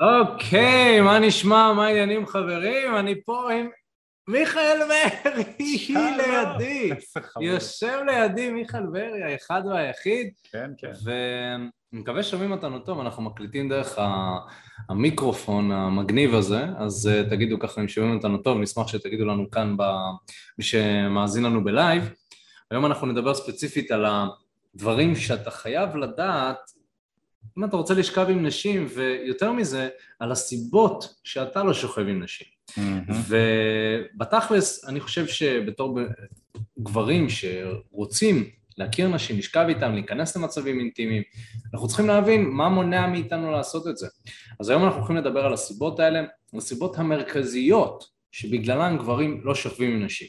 אוקיי, מה נשמע, מה העניינים חברים? אני פה עם מיכאל מרי לידי. יושב לידי מיכאל ברי, האחד והיחיד. כן, כן. ואני מקווה ששומעים אותנו טוב, אנחנו מקליטים דרך המיקרופון המגניב הזה, אז אה, תגידו ככה אם שומעים אותנו טוב, נשמח שתגידו לנו כאן, מי שמאזין לנו בלייב. היום אנחנו נדבר ספציפית על הדברים שאתה חייב לדעת אם אתה רוצה לשכב עם נשים, ויותר מזה, על הסיבות שאתה לא שוכב עם נשים. Mm-hmm. ובתכלס, אני חושב שבתור גברים שרוצים להכיר נשים, לשכב איתם, להיכנס למצבים אינטימיים, אנחנו צריכים להבין מה מונע מאיתנו לעשות את זה. אז היום אנחנו הולכים לדבר על הסיבות האלה, על הסיבות המרכזיות שבגללן גברים לא שוכבים עם נשים.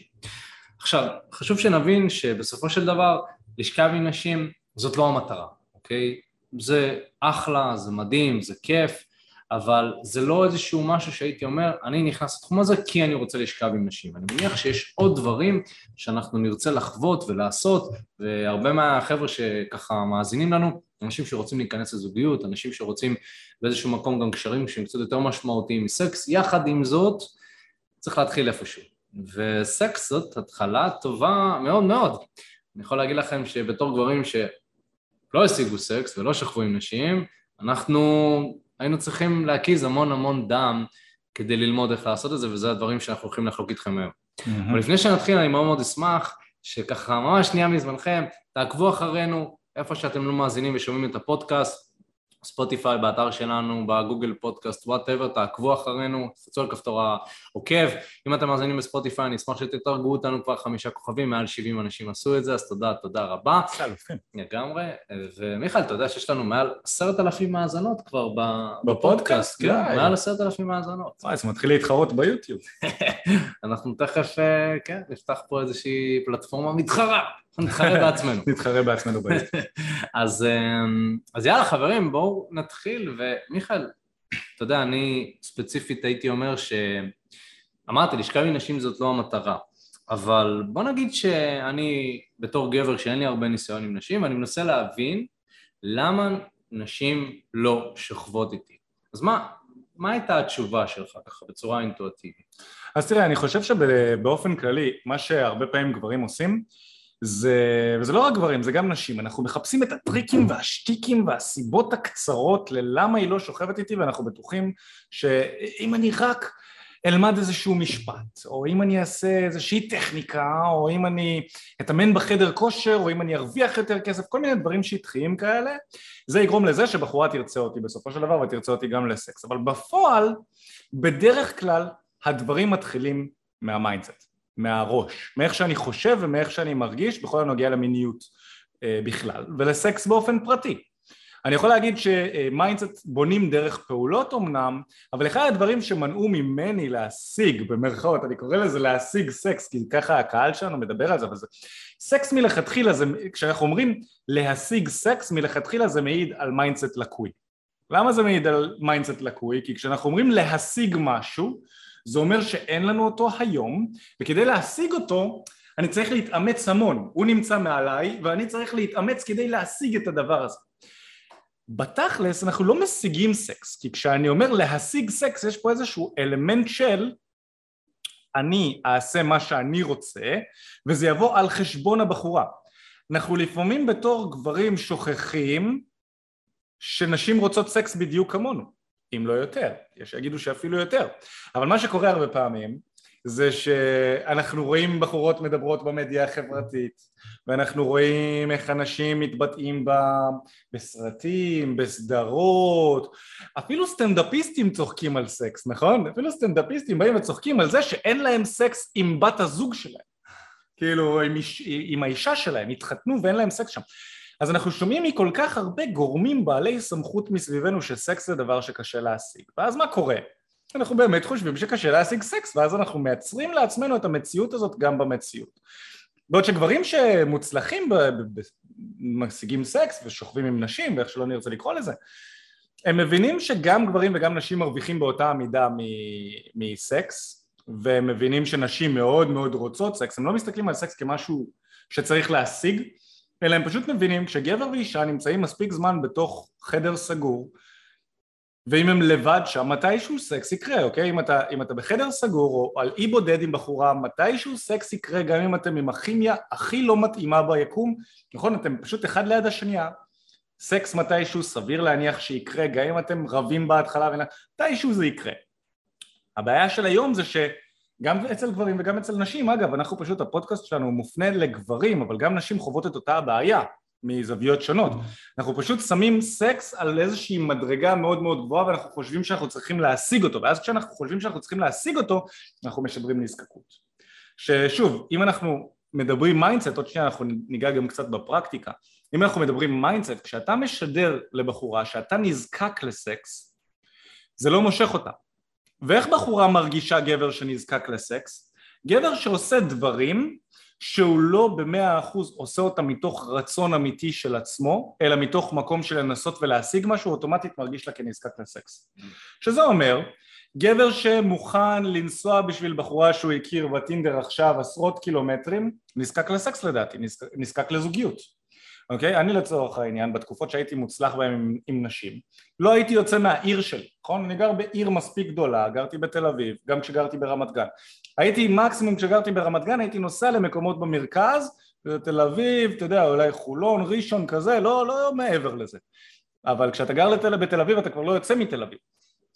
עכשיו, חשוב שנבין שבסופו של דבר, לשכב עם נשים זאת לא המטרה, אוקיי? זה אחלה, זה מדהים, זה כיף, אבל זה לא איזשהו משהו שהייתי אומר, אני נכנס לתחום הזה כי אני רוצה לשכב עם נשים. אני מניח שיש עוד דברים שאנחנו נרצה לחוות ולעשות, והרבה מהחבר'ה שככה מאזינים לנו, אנשים שרוצים להיכנס לזוגיות, אנשים שרוצים באיזשהו מקום גם קשרים שהם קצת יותר משמעותיים מסקס, יחד עם זאת, צריך להתחיל איפשהו. וסקס זאת התחלה טובה מאוד מאוד. אני יכול להגיד לכם שבתור גברים ש... לא השיגו סקס ולא שכבו עם נשים, אנחנו היינו צריכים להקיז המון המון דם כדי ללמוד איך לעשות את זה, וזה הדברים שאנחנו הולכים לחלוק איתכם היום. Mm-hmm. אבל לפני שנתחיל, אני מאוד מאוד אשמח שככה ממש שנייה מזמנכם, תעקבו אחרינו, איפה שאתם לא מאזינים ושומעים את הפודקאסט, ספוטיפיי, באתר שלנו, בגוגל פודקאסט, whatever, תעקבו אחרינו, תלחצו על כפתור העוקב. אם אתם מאזינים בספוטיפיי, אני אשמח שתתרגו אותנו כבר חמישה כוכבים, מעל 70 אנשים עשו את זה, אז תודה, תודה רבה. לגמרי. ומיכאל, אתה יודע שיש לנו מעל עשרת אלפים מאזנות כבר בפודקאסט, כן, מעל עשרת אלפים מאזנות. וואי, זה מתחיל להתחרות ביוטיוב. אנחנו תכף, אה, כן, נפתח פה איזושהי פלטפורמה מתחרה. נתחרה בעצמנו. נתחרה בעצמנו בעצם. אז, אמ, אז יאללה חברים, בואו נתחיל, ומיכאל, אתה יודע, אני ספציפית הייתי אומר ש... אמרתי, לשכב עם נשים זאת לא המטרה, אבל בוא נגיד שאני בתור גבר שאין לי הרבה ניסיון עם נשים, אני מנסה להבין למה נשים לא שוכבות איתי. אז מה, מה הייתה התשובה שלך ככה בצורה אינטואטיבית? אז תראה, אני חושב שבאופן כללי, מה שהרבה פעמים גברים עושים, זה, וזה לא רק גברים, זה גם נשים, אנחנו מחפשים את הטריקים והשטיקים והסיבות הקצרות ללמה היא לא שוכבת איתי ואנחנו בטוחים שאם אני רק אלמד איזשהו משפט, או אם אני אעשה איזושהי טכניקה, או אם אני אתאמן בחדר כושר, או אם אני ארוויח יותר כסף, כל מיני דברים שטחיים כאלה, זה יגרום לזה שבחורה תרצה אותי בסופו של דבר ותרצה אותי גם לסקס, אבל בפועל, בדרך כלל הדברים מתחילים מה mindset. מהראש, מאיך שאני חושב ומאיך שאני מרגיש בכל הנוגע למיניות אה, בכלל ולסקס באופן פרטי. אני יכול להגיד ש mindset בונים דרך פעולות אמנם, אבל אחד הדברים שמנעו ממני להשיג, במרכאות, אני קורא לזה להשיג סקס, כי ככה הקהל שלנו מדבר על זה, אבל זה... סקס מלכתחילה זה, כשאנחנו אומרים להשיג סקס מלכתחילה זה מעיד על מיינדסט לקוי. למה זה מעיד על mindset לקוי. כי כשאנחנו אומרים להשיג משהו, זה אומר שאין לנו אותו היום, וכדי להשיג אותו אני צריך להתאמץ המון, הוא נמצא מעליי ואני צריך להתאמץ כדי להשיג את הדבר הזה. בתכלס אנחנו לא משיגים סקס, כי כשאני אומר להשיג סקס יש פה איזשהו אלמנט של אני אעשה מה שאני רוצה וזה יבוא על חשבון הבחורה. אנחנו לפעמים בתור גברים שוכחים שנשים רוצות סקס בדיוק כמונו אם לא יותר, יש שיגידו שאפילו יותר, אבל מה שקורה הרבה פעמים זה שאנחנו רואים בחורות מדברות במדיה החברתית ואנחנו רואים איך אנשים מתבטאים בה בסרטים, בסדרות, אפילו סטנדאפיסטים צוחקים על סקס, נכון? אפילו סטנדאפיסטים באים וצוחקים על זה שאין להם סקס עם בת הזוג שלהם, כאילו עם, איש, עם האישה שלהם, התחתנו ואין להם סקס שם אז אנחנו שומעים מכל כך הרבה גורמים בעלי סמכות מסביבנו שסקס זה דבר שקשה להשיג. ואז מה קורה? אנחנו באמת חושבים שקשה להשיג סקס ואז אנחנו מייצרים לעצמנו את המציאות הזאת גם במציאות. בעוד שגברים שמוצלחים משיגים סקס ושוכבים עם נשים ואיך שלא נרצה לקרוא לזה הם מבינים שגם גברים וגם נשים מרוויחים באותה המידה מסקס והם מבינים שנשים מאוד מאוד רוצות סקס. הם לא מסתכלים על סקס כמשהו שצריך להשיג אלא הם פשוט מבינים כשגבר ואישה נמצאים מספיק זמן בתוך חדר סגור ואם הם לבד שם, מתישהו סקס יקרה, אוקיי? אם אתה, אם אתה בחדר סגור או על אי בודד עם בחורה, מתישהו סקס יקרה גם אם אתם עם הכימיה הכי לא מתאימה ביקום, נכון? אתם פשוט אחד ליד השנייה. סקס מתישהו סביר להניח שיקרה, גם אם אתם רבים בהתחלה, מתישהו זה יקרה. הבעיה של היום זה שגם אצל גברים וגם אצל נשים, אגב, אנחנו פשוט, הפודקאסט שלנו מופנה לגברים, אבל גם נשים חוות את אותה הבעיה. מזוויות שונות. אנחנו פשוט שמים סקס על איזושהי מדרגה מאוד מאוד גבוהה ואנחנו חושבים שאנחנו צריכים להשיג אותו, ואז כשאנחנו חושבים שאנחנו צריכים להשיג אותו, אנחנו משדרים נזקקות. ששוב, אם אנחנו מדברים mindset, עוד שנייה אנחנו ניגע גם קצת בפרקטיקה, אם אנחנו מדברים mindset, כשאתה משדר לבחורה שאתה נזקק לסקס, זה לא מושך אותה. ואיך בחורה מרגישה גבר שנזקק לסקס? גבר שעושה דברים שהוא לא במאה אחוז עושה אותה מתוך רצון אמיתי של עצמו, אלא מתוך מקום של לנסות ולהשיג משהו, אוטומטית מרגיש לה כנזקק לסקס. שזה אומר, גבר שמוכן לנסוע בשביל בחורה שהוא הכיר בטינדר עכשיו עשרות קילומטרים, נזקק לסקס לדעתי, נזקק, נזקק לזוגיות. אוקיי? אני לצורך העניין, בתקופות שהייתי מוצלח בהן עם, עם נשים, לא הייתי יוצא מהעיר שלי, נכון? אני גר בעיר מספיק גדולה, גרתי בתל אביב, גם כשגרתי ברמת גן. הייתי מקסימום כשגרתי ברמת גן, הייתי נוסע למקומות במרכז, בתל אביב, אתה יודע, אולי חולון, ראשון כזה, לא, לא מעבר לזה. אבל כשאתה גר לתל, בתל אביב אתה כבר לא יוצא מתל אביב.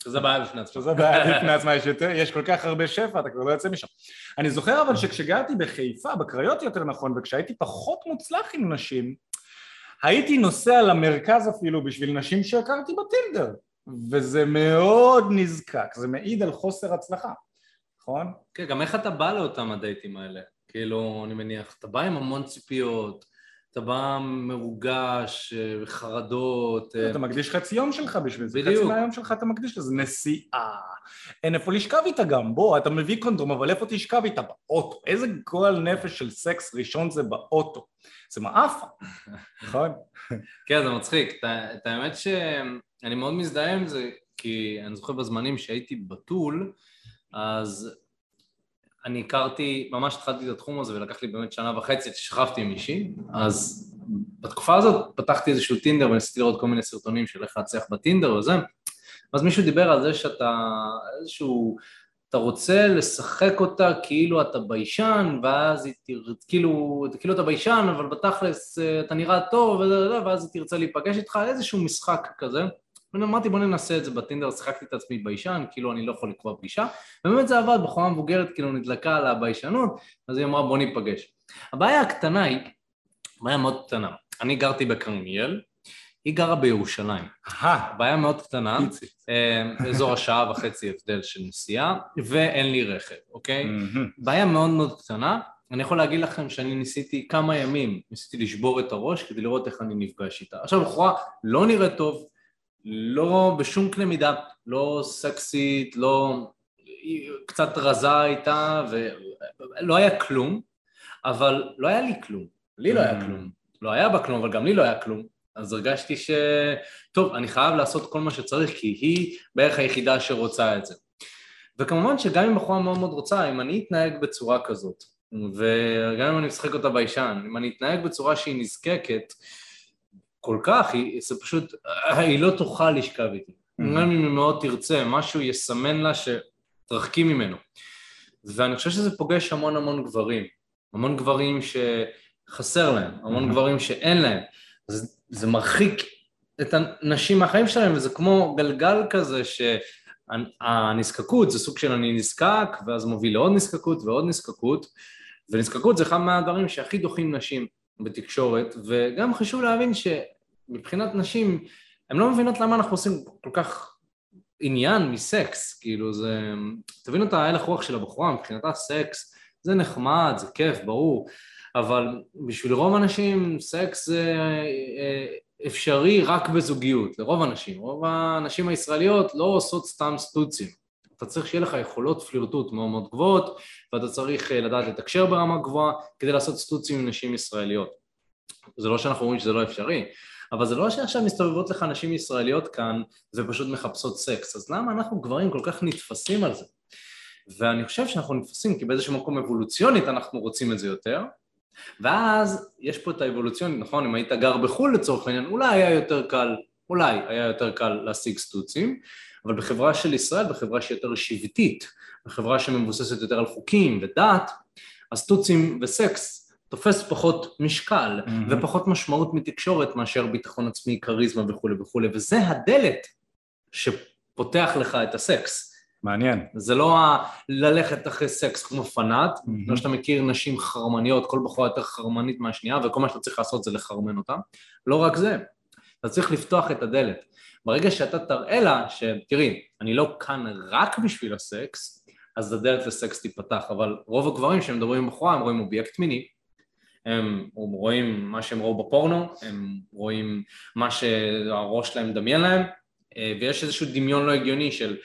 שזה בעיה בפני עצמה. שזה בעיה בפני עצמה, יש, יותר, יש כל כך הרבה שפע, אתה כבר לא יוצא משם. אני זוכר אבל שכשגרתי בחיפה, בקריות יותר נכון, וכשהייתי פחות מוצלח עם נשים, הייתי נוסע למרכז אפילו בשביל נשים שהכרתי בטינדר, וזה מאוד נזקק, זה מעיד על חוסר הצלחה, נכון? כן, גם איך אתה בא לאותם הדייטים האלה? כאילו, אני מניח, אתה בא עם המון ציפיות, אתה בא מרוגש, אה, חרדות. אתה מקדיש חצי יום שלך בשביל זה, בדיוק. חצי מהיום שלך אתה מקדיש לזה, נסיעה, אין איפה לשכב איתה גם, בוא, אתה מביא קונדרום, אבל איפה תשכב איתה? באוטו. איזה גועל נפש של סקס ראשון זה באוטו. זה מעפה, נכון? כן, זה מצחיק. את האמת שאני מאוד מזדהה עם זה, כי אני זוכר בזמנים שהייתי בתול, אז אני הכרתי, ממש התחלתי את התחום הזה ולקח לי באמת שנה וחצי עד ששכבתי עם מישהי, אז בתקופה הזאת פתחתי איזשהו טינדר וניסיתי לראות כל מיני סרטונים של איך להצליח בטינדר וזה, אז מישהו דיבר על זה שאתה איזשהו, אתה רוצה לשחק אותה כאילו אתה ביישן, ואז היא תרצה, כאילו, כאילו אתה ביישן, אבל בתכלס אה, אתה נראה טוב, ואז היא תרצה להיפגש איתך, איזשהו משחק כזה. ואמרתי בוא ננסה את זה בטינדר, שיחקתי את עצמי ביישן, כאילו אני לא יכול לקבוע פגישה, ובאמת זה עבד, בחורה מבוגרת כאילו נדלקה על הביישנות, אז היא אמרה בוא ניפגש. הבעיה הקטנה היא, בעיה מאוד קטנה, אני גרתי בכרמיאל, היא גרה בירושלים. בעיה מאוד קטנה, אה, אזור השעה וחצי הבדל של נסיעה, ואין לי רכב, אוקיי? בעיה מאוד מאוד קטנה, אני יכול להגיד לכם שאני ניסיתי כמה ימים, ניסיתי לשבור את הראש כדי לראות איך אני נפגש איתה. עכשיו בחורה לא נראית טוב, לא בשום קנה מידה, לא סקסית, לא... קצת רזה הייתה ולא היה כלום, אבל לא היה לי כלום, לי לא היה mm. כלום, לא היה בה כלום, אבל גם לי לא היה כלום, אז הרגשתי ש... טוב, אני חייב לעשות כל מה שצריך, כי היא בערך היחידה שרוצה את זה. וכמובן שגם אם בחורה מאוד מאוד רוצה, אם אני אתנהג בצורה כזאת, וגם אם אני משחק אותה ביישן, אם אני אתנהג בצורה שהיא נזקקת, כל כך, היא, זה פשוט, היא לא תוכל לשכב איתי. Mm-hmm. גם אם היא מאוד תרצה, משהו יסמן לה שתרחקי ממנו. ואני חושב שזה פוגש המון המון גברים, המון גברים שחסר להם, המון mm-hmm. גברים שאין להם. אז זה מרחיק את הנשים מהחיים שלהם, וזה כמו גלגל כזה שהנזקקות זה סוג של אני נזקק, ואז מוביל לעוד נזקקות ועוד נזקקות, ונזקקות זה אחד מהדברים שהכי דוחים נשים. בתקשורת, וגם חשוב להבין שמבחינת נשים, הן לא מבינות למה אנחנו עושים כל כך עניין מסקס, כאילו זה... תבינו את ההלך רוח של הבחורה, מבחינתה סקס זה נחמד, זה כיף, ברור, אבל בשביל רוב האנשים סקס זה אה, אפשרי רק בזוגיות, לרוב האנשים. רוב הנשים הישראליות לא עושות סתם סטוצים. אתה צריך שיהיה לך יכולות פלירטוט מאוד מאוד גבוהות ואתה צריך אה, לדעת לתקשר ברמה גבוהה כדי לעשות סטוצים עם נשים ישראליות. זה לא שאנחנו אומרים שזה לא אפשרי, אבל זה לא שעכשיו מסתובבות לך נשים ישראליות כאן ופשוט מחפשות סקס, אז למה אנחנו גברים כל כך נתפסים על זה? ואני חושב שאנחנו נתפסים כי באיזשהו מקום אבולוציונית אנחנו רוצים את זה יותר, ואז יש פה את האבולוציונית, נכון? אם היית גר בחו"ל לצורך העניין, אולי היה יותר קל אולי היה יותר קל להשיג סטוצים, אבל בחברה של ישראל, בחברה שהיא יותר שבטית, בחברה שמבוססת יותר על חוקים ודת, הסטוצים וסקס תופס פחות משקל mm-hmm. ופחות משמעות מתקשורת מאשר ביטחון עצמי, כריזמה וכולי וכולי, וזה הדלת שפותח לך את הסקס. מעניין. זה לא ה- ללכת אחרי סקס כמו פנאט, mm-hmm. לא שאתה מכיר נשים חרמניות, כל בחורה יותר חרמנית מהשנייה, וכל מה שאתה צריך לעשות זה לחרמן אותה. לא רק זה, אתה צריך לפתוח את הדלת. ברגע שאתה תראה לה שתראי, אני לא כאן רק בשביל הסקס, אז הדלת לסקס תיפתח, אבל רוב הגברים שמדברים עם בחורה הם רואים אובייקט מיני, הם רואים מה שהם ראו בפורנו, הם רואים מה שהראש שלהם מדמיין להם, אה, ויש איזשהו דמיון לא הגיוני של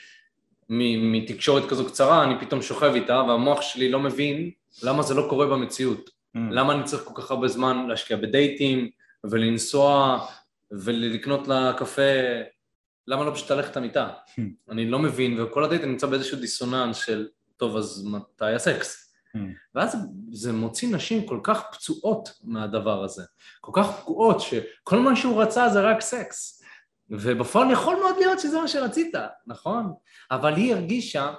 מתקשורת כזו קצרה, אני פתאום שוכב איתה והמוח שלי לא מבין למה זה לא קורה במציאות, mm. למה אני צריך כל כך הרבה זמן להשקיע בדייטים ולנסוע ולקנות לה קפה, למה לא פשוט ללכת למיטה? Hmm. אני לא מבין, וכל הדייט אני נמצא באיזשהו דיסוננס של, טוב, אז מתי הסקס? Hmm. ואז זה מוציא נשים כל כך פצועות מהדבר הזה, כל כך פגועות, שכל מה שהוא רצה זה רק סקס. ובפועל יכול מאוד להיות שזה מה שרצית, נכון? אבל היא הרגישה,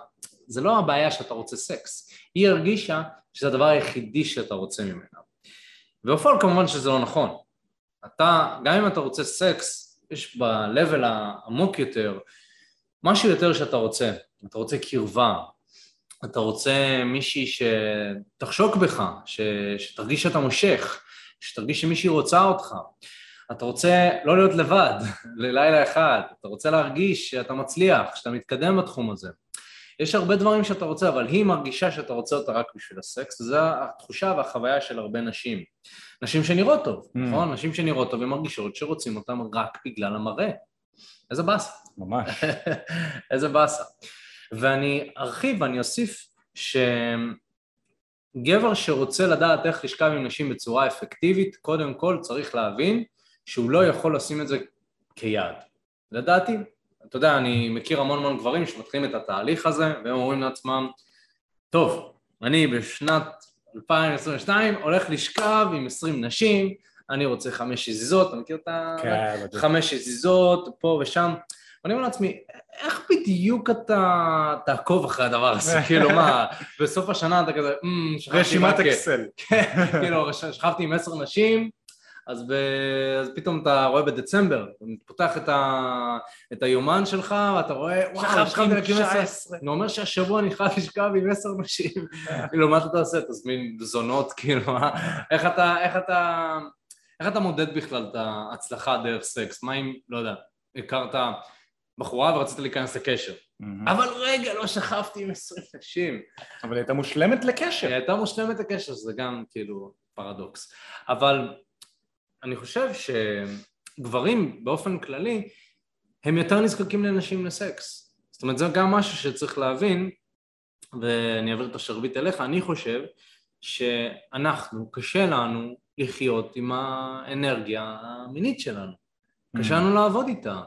זה לא הבעיה שאתה רוצה סקס, היא הרגישה שזה הדבר היחידי שאתה רוצה ממנה. ובפועל כמובן שזה לא נכון. אתה, גם אם אתה רוצה סקס, יש ב-level העמוק יותר משהו יותר שאתה רוצה. אתה רוצה קרבה, אתה רוצה מישהי שתחשוק בך, ש... שתרגיש שאתה מושך, שתרגיש שמישהי רוצה אותך. אתה רוצה לא להיות לבד ללילה אחד, אתה רוצה להרגיש שאתה מצליח, שאתה מתקדם בתחום הזה. יש הרבה דברים שאתה רוצה, אבל היא מרגישה שאתה רוצה אותה רק בשביל הסקס, וזו התחושה והחוויה של הרבה נשים. נשים שנראות טוב, mm. נכון? נשים שנראות טוב ומרגישות שרוצים אותם רק בגלל המראה. איזה באסה. ממש. איזה באסה. ואני ארחיב ואני אוסיף שגבר שרוצה לדעת איך לשכב עם נשים בצורה אפקטיבית, קודם כל צריך להבין שהוא לא יכול לשים את זה כיעד. לדעתי, אתה יודע, אני מכיר המון המון גברים שמתחילים את התהליך הזה, והם אומרים לעצמם, טוב, אני בשנת 2022 הולך לשכב עם 20 נשים, אני רוצה חמש הזיזות, אתה מכיר את ה... כן, חמש הזיזות, פה ושם. ואני אומר לעצמי, איך בדיוק אתה תעקוב אחרי הדבר הזה? כאילו מה, בסוף השנה אתה כזה, רשימת אקסל. כן, כאילו, שכבתי עם עשר נשים, אז, ב... אז פתאום אתה רואה בדצמבר, אתה פותח את, ה... את היומן שלך ואתה רואה, וואו, שכבתי רק עם 19. אני אומר שהשבוע אני חייב לשכב עם עשר נשים. כאילו, מה אתה עושה? תזמין זונות, כאילו, איך אתה, איך אתה, איך אתה מודד בכלל את ההצלחה דרך סקס? מה אם, לא יודע, הכרת בחורה ורצית להיכנס לקשר. אבל רגע, לא שכבתי עם עשרים נשים. אבל היא הייתה מושלמת לקשר. היא הייתה מושלמת לקשר, זה גם כאילו פרדוקס. אבל אני חושב שגברים באופן כללי הם יותר נזקקים לנשים לסקס. זאת אומרת זה גם משהו שצריך להבין ואני אעביר את השרביט אליך, אני חושב שאנחנו, קשה לנו לחיות עם האנרגיה המינית שלנו, קשה לנו לעבוד איתה.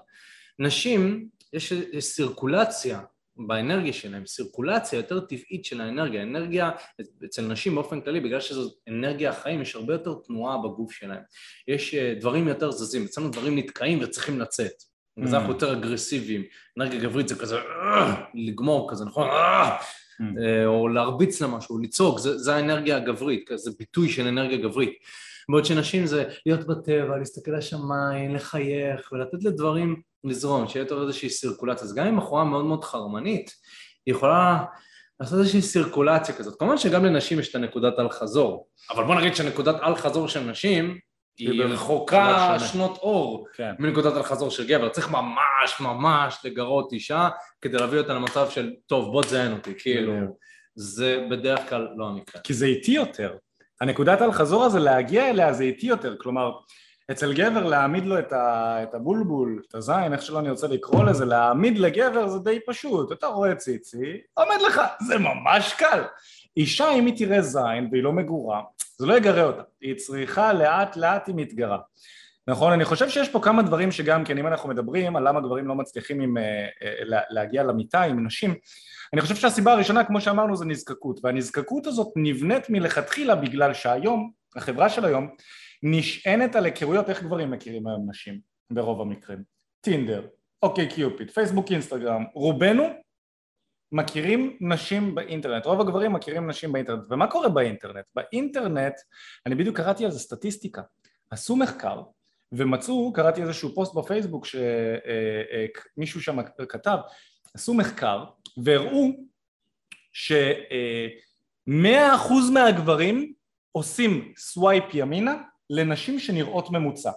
נשים, יש סירקולציה באנרגיה שלהם, סירקולציה יותר טבעית של האנרגיה, אנרגיה אצל נשים באופן כללי, בגלל שזו אנרגיה החיים, יש הרבה יותר תנועה בגוף שלהם, יש אה, דברים יותר זזים, אצלנו דברים נתקעים וצריכים לצאת, mm. אז אנחנו יותר אגרסיביים, אנרגיה גברית זה כזה לגמור כזה, נכון? Mm. או להרביץ למשהו, לצעוק, זה, זה האנרגיה הגברית, זה ביטוי של אנרגיה גברית. בעוד שנשים זה להיות בטבע, להסתכל לשמיים, לחייך ולתת לדברים לזרום, שיהיה יותר איזושהי סירקולציה. אז גם אם בחורה מאוד מאוד חרמנית, היא יכולה לעשות איזושהי סירקולציה כזאת. כמובן שגם לנשים יש את הנקודת אל-חזור, אבל בוא נגיד שנקודת אל-חזור של נשים היא רחוקה שנות אור כן. מנקודת אל-חזור של גבר. צריך ממש ממש לגרות אישה כדי להביא אותה למצב של, טוב, בוא תזיין אותי, כאילו, זה בדרך כלל לא המקרה. כי זה איטי יותר. הנקודת אל-חזור הזה, להגיע אליה זה איטי יותר, כלומר, אצל גבר להעמיד לו את, ה, את הבולבול, את הזין, איך שלא אני רוצה לקרוא לזה, להעמיד לגבר זה די פשוט, אתה רואה ציצי, עומד לך, זה ממש קל. אישה אם היא תראה זין והיא לא מגורה, זה לא יגרה אותה, היא צריכה לאט לאט היא מתגרה. נכון? אני חושב שיש פה כמה דברים שגם כן אם אנחנו מדברים על למה גברים לא מצליחים עם, אה, אה, להגיע למיטה עם נשים, אני חושב שהסיבה הראשונה כמו שאמרנו זה נזקקות והנזקקות הזאת נבנית מלכתחילה בגלל שהיום, החברה של היום נשענת על היכרויות איך גברים מכירים היום נשים ברוב המקרים? טינדר, OkCupid, פייסבוק, אינסטגרם, רובנו מכירים נשים באינטרנט, רוב הגברים מכירים נשים באינטרנט, ומה קורה באינטרנט? באינטרנט, אני בדיוק קראתי על זה סטטיסטיקה, עשו מחקר ומצאו, קראתי איזשהו פוסט בפייסבוק שמישהו שם כתב, עשו מחקר והראו שמאה אחוז מהגברים עושים swipe ימינה לנשים שנראות ממוצע,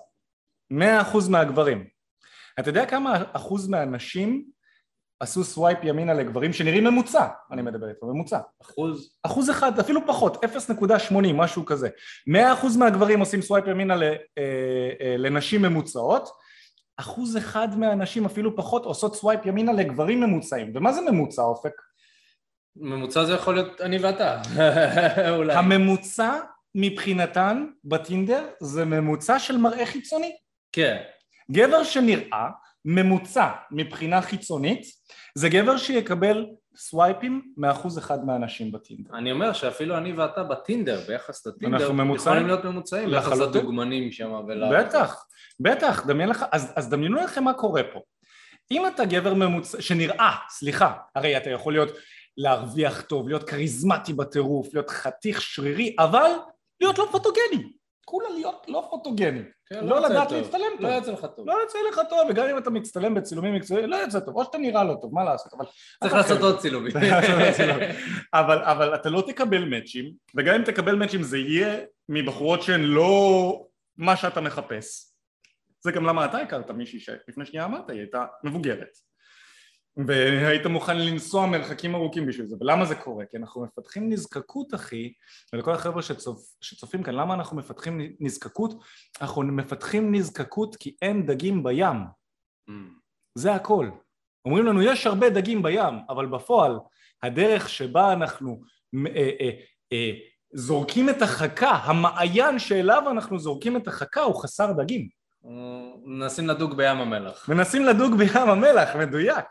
מאה אחוז מהגברים. אתה יודע כמה אחוז מהנשים עשו swipe ימינה לגברים שנראים ממוצע, אני מדבר איתו, ממוצע. אחוז? אחוז אחד, אפילו פחות, 0.80, משהו כזה. 100% מהגברים עושים swipe ימינה אה, אה, לנשים ממוצעות, אחוז אחד מהנשים אפילו פחות עושות swipe ימינה לגברים ממוצעים. ומה זה ממוצע, אופק? ממוצע זה יכול להיות אני ואתה, אולי. הממוצע מבחינתן בטינדר זה ממוצע של מראה חיצוני. כן. גבר שנראה ממוצע מבחינה חיצונית זה גבר שיקבל סווייפים מאחוז אחד מהאנשים בטינדר. אני אומר שאפילו אני ואתה בטינדר ביחס לטינדר אנחנו ממוצעים? יכולים להיות ממוצעים ביחס. לדוגמנים שם ול... בטח, בטח, דמיין לך, אז, אז דמיינו לכם מה קורה פה. אם אתה גבר ממוצע, שנראה, סליחה, הרי אתה יכול להיות להרוויח טוב, להיות כריזמטי בטירוף, להיות חתיך שרירי, אבל להיות לא פוטוגני. כולה להיות לא פוטוגני. כן, לא יוצא לדעת. להצטלם טוב. לא יוצא לך טוב. לא יוצא לך טוב, וגם אם אתה מצטלם בצילומים מקצועיים, לא יוצא טוב, או שאתה נראה לא טוב, מה לעשות, אבל... צריך לעשות עוד צילומים. אבל, אבל אתה לא תקבל מאצ'ים, וגם אם תקבל מאצ'ים זה יהיה מבחורות שהן לא מה שאתה מחפש. זה גם למה אתה הכרת מישהי שלפני שנייה אמרת, היא הייתה מבוגרת. והיית מוכן לנסוע מרחקים ארוכים בשביל זה, ולמה זה קורה? כי אנחנו מפתחים נזקקות אחי, ולכל החבר'ה שצופ, שצופים כאן, למה אנחנו מפתחים נזקקות? אנחנו מפתחים נזקקות כי אין דגים בים, זה הכל. אומרים לנו יש הרבה דגים בים, אבל בפועל הדרך שבה אנחנו אה, אה, אה, זורקים את החכה, המעיין שאליו אנחנו זורקים את החכה הוא חסר דגים. מנסים לדוג בים המלח. מנסים לדוג בים המלח, מדויק.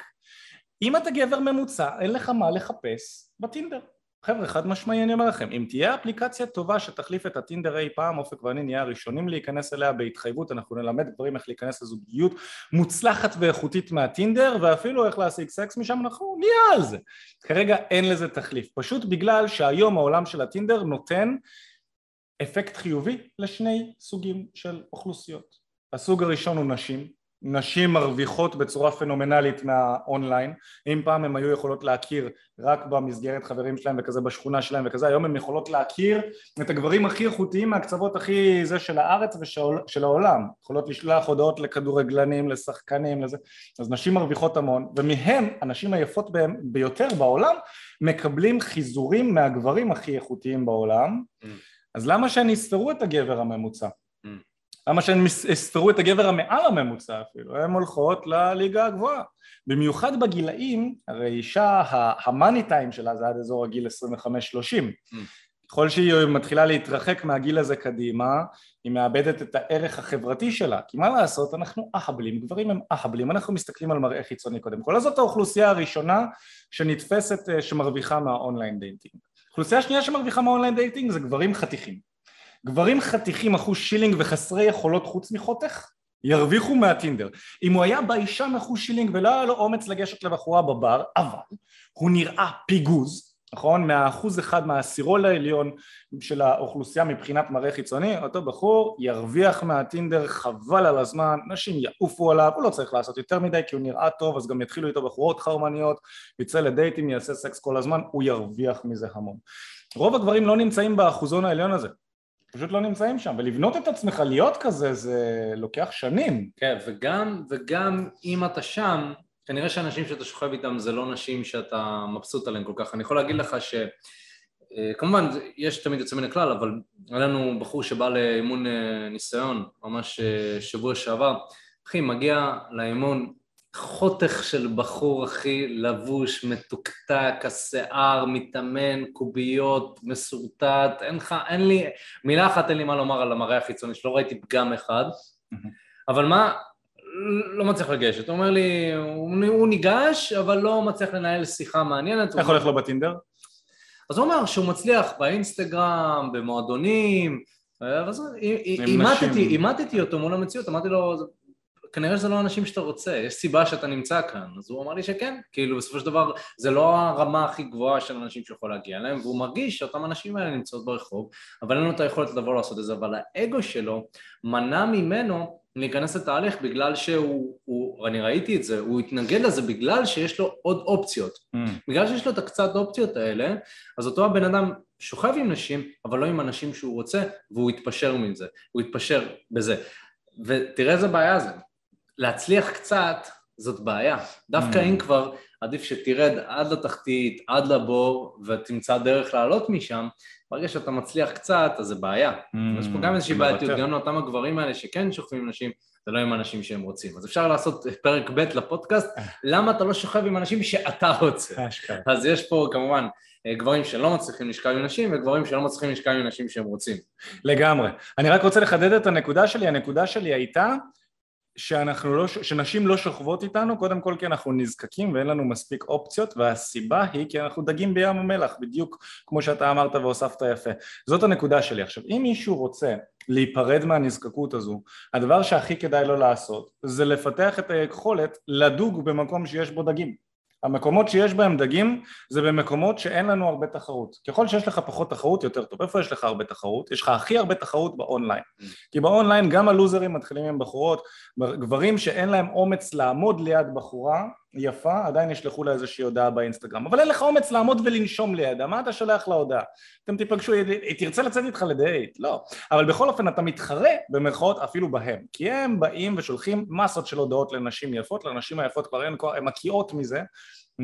אם אתה גבר ממוצע, אין לך מה לחפש בטינדר. חבר'ה, חד משמעי אני אומר לכם, אם תהיה אפליקציה טובה שתחליף את הטינדר אי פעם, אופק ואני נהיה הראשונים להיכנס אליה בהתחייבות, אנחנו נלמד גברים איך להיכנס לזוגיות מוצלחת ואיכותית מהטינדר, ואפילו איך להשיג סקס משם, אנחנו נהיה על זה. כרגע אין לזה תחליף, פשוט בגלל שהיום העולם של הטינדר נותן אפקט חיובי לשני סוגים של אוכלוסיות. הסוג הראשון הוא נשים, נשים מרוויחות בצורה פנומנלית מהאונליין, אם פעם הן היו יכולות להכיר רק במסגרת חברים שלהם וכזה בשכונה שלהם וכזה, היום הן יכולות להכיר את הגברים הכי איכותיים מהקצוות הכי זה של הארץ ושל העולם, יכולות לשלוח הודעות לכדורגלנים, לשחקנים, לזה, אז נשים מרוויחות המון, ומהן הנשים היפות ביותר בעולם מקבלים חיזורים מהגברים הכי איכותיים בעולם, Mm. אז למה שהן יסתרו את הגבר הממוצע? למה שהן יסתרו את הגבר המעל הממוצע אפילו? הן הולכות לליגה הגבוהה. במיוחד בגילאים, הרי אישה, המאני טיים שלה זה עד אזור הגיל 25-30. Mm. ככל שהיא מתחילה להתרחק מהגיל הזה קדימה, היא מאבדת את הערך החברתי שלה. כי מה לעשות, אנחנו אהבלים, גברים הם אהבלים, אנחנו מסתכלים על מראה חיצוני קודם כל. אז זאת האוכלוסייה הראשונה שנתפסת, אה, שמרוויחה מה online dating. אוכלוסייה שנייה שמרוויחה מה online dating זה גברים חתיכים. גברים חתיכים אחושילינג וחסרי יכולות חוץ מחתיך ירוויחו מהטינדר. אם הוא היה ביישן אחושילינג ולא היה לו אומץ לגשת לבחורה בבר, אבל הוא נראה פיגוז, נכון? מהאחוז אחד מהעשירון העליון של האוכלוסייה מבחינת מראה חיצוני, אותו בחור ירוויח מהטינדר חבל על הזמן, נשים יעופו עליו, הוא לא צריך לעשות יותר מדי כי הוא נראה טוב אז גם יתחילו איתו בחורות חרמניות, יצא לדייטים, יעשה סקס כל הזמן, הוא ירוויח מזה המון. רוב הגברים לא נמצאים באחוזון העליון הזה, פשוט לא נמצאים שם, ולבנות את עצמך להיות כזה זה לוקח שנים. כן, וגם, וגם אם אתה שם, כנראה שאנשים שאתה שוכב איתם זה לא נשים שאתה מבסוט עליהן כל כך. אני יכול להגיד לך ש... אה, כמובן, יש תמיד יוצא מן הכלל, אבל היה לנו בחור שבא לאימון אה, ניסיון, ממש אה, שבוע שעבר. אחי, מגיע לאימון חותך של בחור, אחי, לבוש, מתוקתק, השיער, מתאמן, קוביות, מסורטט, אין לך, אין לי, מילה אחת אין לי מה לומר על המראה החיצוני שלא ראיתי פגם אחד, אבל מה, לא מצליח לגשת, הוא אומר לי, הוא, הוא ניגש, אבל לא מצליח לנהל שיחה מעניינת. איך הולך לו בטינדר? אז הוא אמר שהוא מצליח באינסטגרם, במועדונים, אז עם אימתתי. אימתתי אותו מול המציאות, אמרתי לו, כנראה שזה לא האנשים שאתה רוצה, יש סיבה שאתה נמצא כאן. אז הוא אמר לי שכן, כאילו בסופו של דבר זה לא הרמה הכי גבוהה של אנשים שיכול להגיע אליהם, והוא מרגיש שאותם אנשים האלה נמצאות ברחוב, אבל אין לו את היכולת לבוא לעשות את זה, אבל האגו שלו מנע ממנו להיכנס לתהליך בגלל שהוא, הוא, אני ראיתי את זה, הוא התנגד לזה בגלל שיש לו עוד אופציות. Mm. בגלל שיש לו את הקצת אופציות האלה, אז אותו הבן אדם שוכב עם נשים, אבל לא עם אנשים שהוא רוצה, והוא יתפשר מזה, הוא יתפשר בזה. ותראה איזה בעיה זה. להצליח קצת זאת בעיה. דווקא mm. אם כבר, עדיף שתרד עד לתחתית, עד לבור, ותמצא דרך לעלות משם, ברגע שאתה מצליח קצת, אז זה בעיה. Mm, יש פה גם איזושהי בעייתיות, גם לאותם הגברים האלה שכן שוכבים עם נשים, זה לא עם אנשים שהם רוצים. אז אפשר לעשות פרק ב' לפודקאסט, למה אתה לא שוכב עם אנשים שאתה רוצה. אז יש פה כמובן אה, גברים שלא מצליחים לשכב עם נשים וגברים שלא מצליחים לשכב עם נשים שהם רוצים. לגמרי. אני רק רוצה לחדד את הנקודה שלי, הנקודה שלי הייתה שאנחנו לא, שנשים לא שוכבות איתנו, קודם כל כי אנחנו נזקקים ואין לנו מספיק אופציות והסיבה היא כי אנחנו דגים בים המלח, בדיוק כמו שאתה אמרת והוספת יפה. זאת הנקודה שלי. עכשיו, אם מישהו רוצה להיפרד מהנזקקות הזו, הדבר שהכי כדאי לו לעשות זה לפתח את היכולת לדוג במקום שיש בו דגים. המקומות שיש בהם דגים זה במקומות שאין לנו הרבה תחרות. ככל שיש לך פחות תחרות יותר טוב. איפה יש לך הרבה תחרות? יש לך הכי הרבה תחרות באונליין. Mm. כי באונליין גם הלוזרים מתחילים עם בחורות, גברים שאין להם אומץ לעמוד ליד בחורה יפה, עדיין ישלחו לה איזושהי הודעה באינסטגרם. אבל אין לך אומץ לעמוד ולנשום לידה, מה אתה שולח לה הודעה? אתם תיפגשו, היא תרצה לצאת איתך לדייט? לא. אבל בכל אופן אתה מתחרה במרכאות אפילו בהם. כי הם באים ושולחים מסות של הודעות לנשים יפות, לנשים היפות כבר אין כוח, הן מקיאות מזה